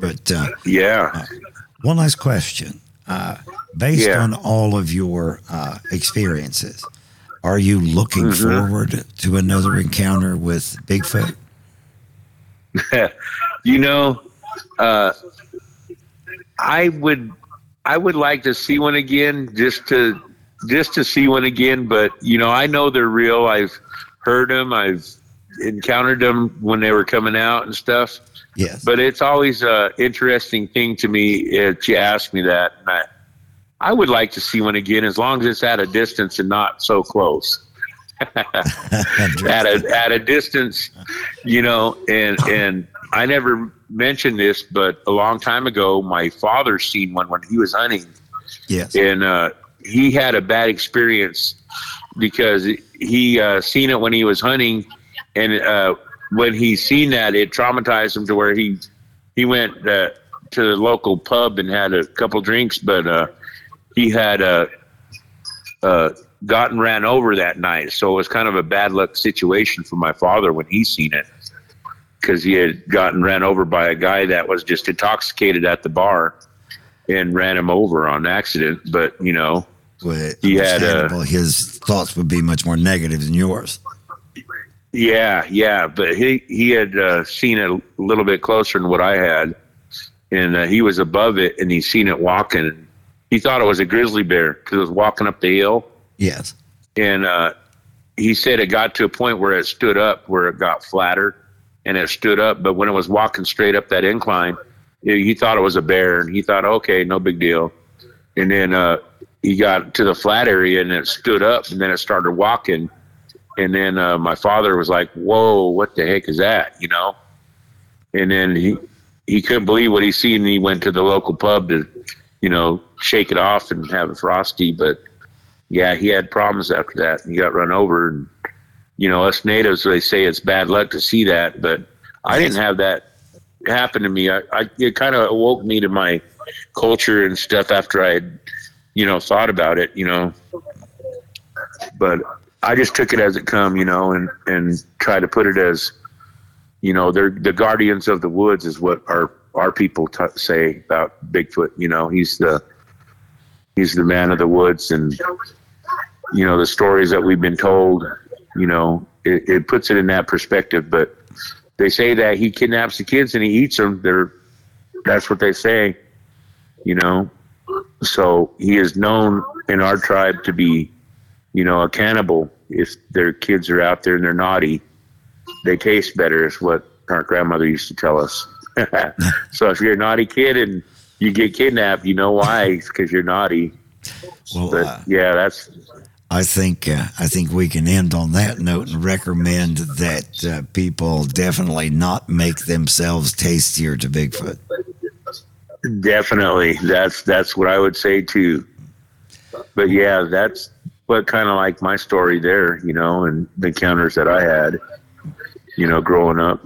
but uh, yeah. Uh, one last question. Uh, based yeah. on all of your uh, experiences, are you looking mm-hmm. forward to another encounter with Bigfoot? you know, uh, I would, I would like to see one again, just to, just to see one again. But you know, I know they're real. I've heard them. I've encountered them when they were coming out and stuff. Yes. But it's always a interesting thing to me if you ask me that. And I, I would like to see one again as long as it's at a distance and not so close. at a at a distance, you know, and and I never mentioned this, but a long time ago, my father seen one when he was hunting. Yes, and uh, he had a bad experience because he uh, seen it when he was hunting, and uh, when he seen that, it traumatized him to where he he went uh, to the local pub and had a couple drinks, but uh, he had uh, uh, gotten ran over that night. So it was kind of a bad luck situation for my father when he seen it because he had gotten ran over by a guy that was just intoxicated at the bar and ran him over on accident. But, you know, Well, he had uh, his thoughts would be much more negative than yours. Yeah, yeah, but he he had uh, seen it a little bit closer than what I had, and uh, he was above it, and he seen it walking. He thought it was a grizzly bear because it was walking up the hill. Yes, and uh, he said it got to a point where it stood up, where it got flatter, and it stood up. But when it was walking straight up that incline, he thought it was a bear, and he thought, okay, no big deal. And then uh, he got to the flat area, and it stood up, and then it started walking and then uh, my father was like, "Whoa, what the heck is that?" You know. And then he he couldn't believe what he seen. And he went to the local pub to, you know, shake it off and have a frosty. But yeah, he had problems after that. He got run over. And you know, us natives, they say it's bad luck to see that, but I didn't have that happen to me. I, I it kind of awoke me to my culture and stuff after I had, you know, thought about it. You know, but I just took it as it come, you know, and and try to put it as, you know, they're the guardians of the woods is what our our people t- say about Bigfoot. You know, he's the he's the man of the woods, and you know the stories that we've been told. You know, it, it puts it in that perspective. But they say that he kidnaps the kids and he eats them. They're that's what they say. You know, so he is known in our tribe to be, you know, a cannibal if their kids are out there and they're naughty, they taste better, is what our grandmother used to tell us. So if you're a naughty kid and you get kidnapped, you know why? because you're naughty. Well, but, uh, yeah, that's. I think uh, I think we can end on that note and recommend that uh, people definitely not make themselves tastier to Bigfoot. Definitely, that's that's what I would say too. But yeah, that's what kind of like my story there, you know, and the encounters that I had, you know, growing up.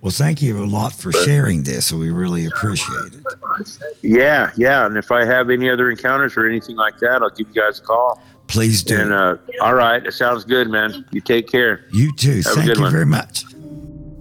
Well, thank you a lot for sharing this. We really appreciate it. Yeah, yeah. And if I have any other encounters or anything like that, I'll give you guys a call. Please do. And uh, all right, it sounds good, man. You take care. You too. Have thank you one. very much.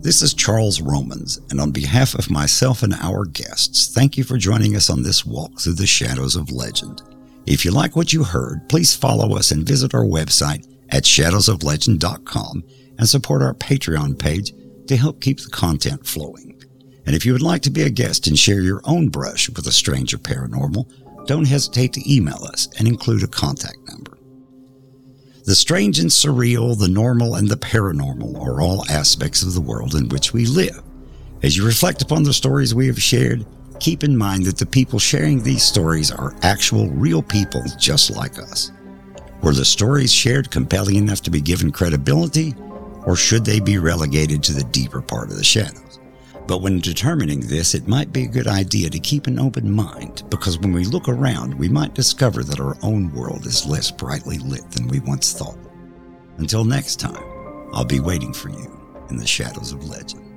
This is Charles Romans, and on behalf of myself and our guests, thank you for joining us on this walk through the shadows of legend. If you like what you heard, please follow us and visit our website at shadowsoflegend.com and support our Patreon page to help keep the content flowing. And if you would like to be a guest and share your own brush with a stranger paranormal, don't hesitate to email us and include a contact number. The strange and surreal, the normal and the paranormal are all aspects of the world in which we live. As you reflect upon the stories we have shared, keep in mind that the people sharing these stories are actual, real people just like us. Were the stories shared compelling enough to be given credibility, or should they be relegated to the deeper part of the shadows? But when determining this, it might be a good idea to keep an open mind because when we look around, we might discover that our own world is less brightly lit than we once thought. Until next time, I'll be waiting for you in the shadows of legend.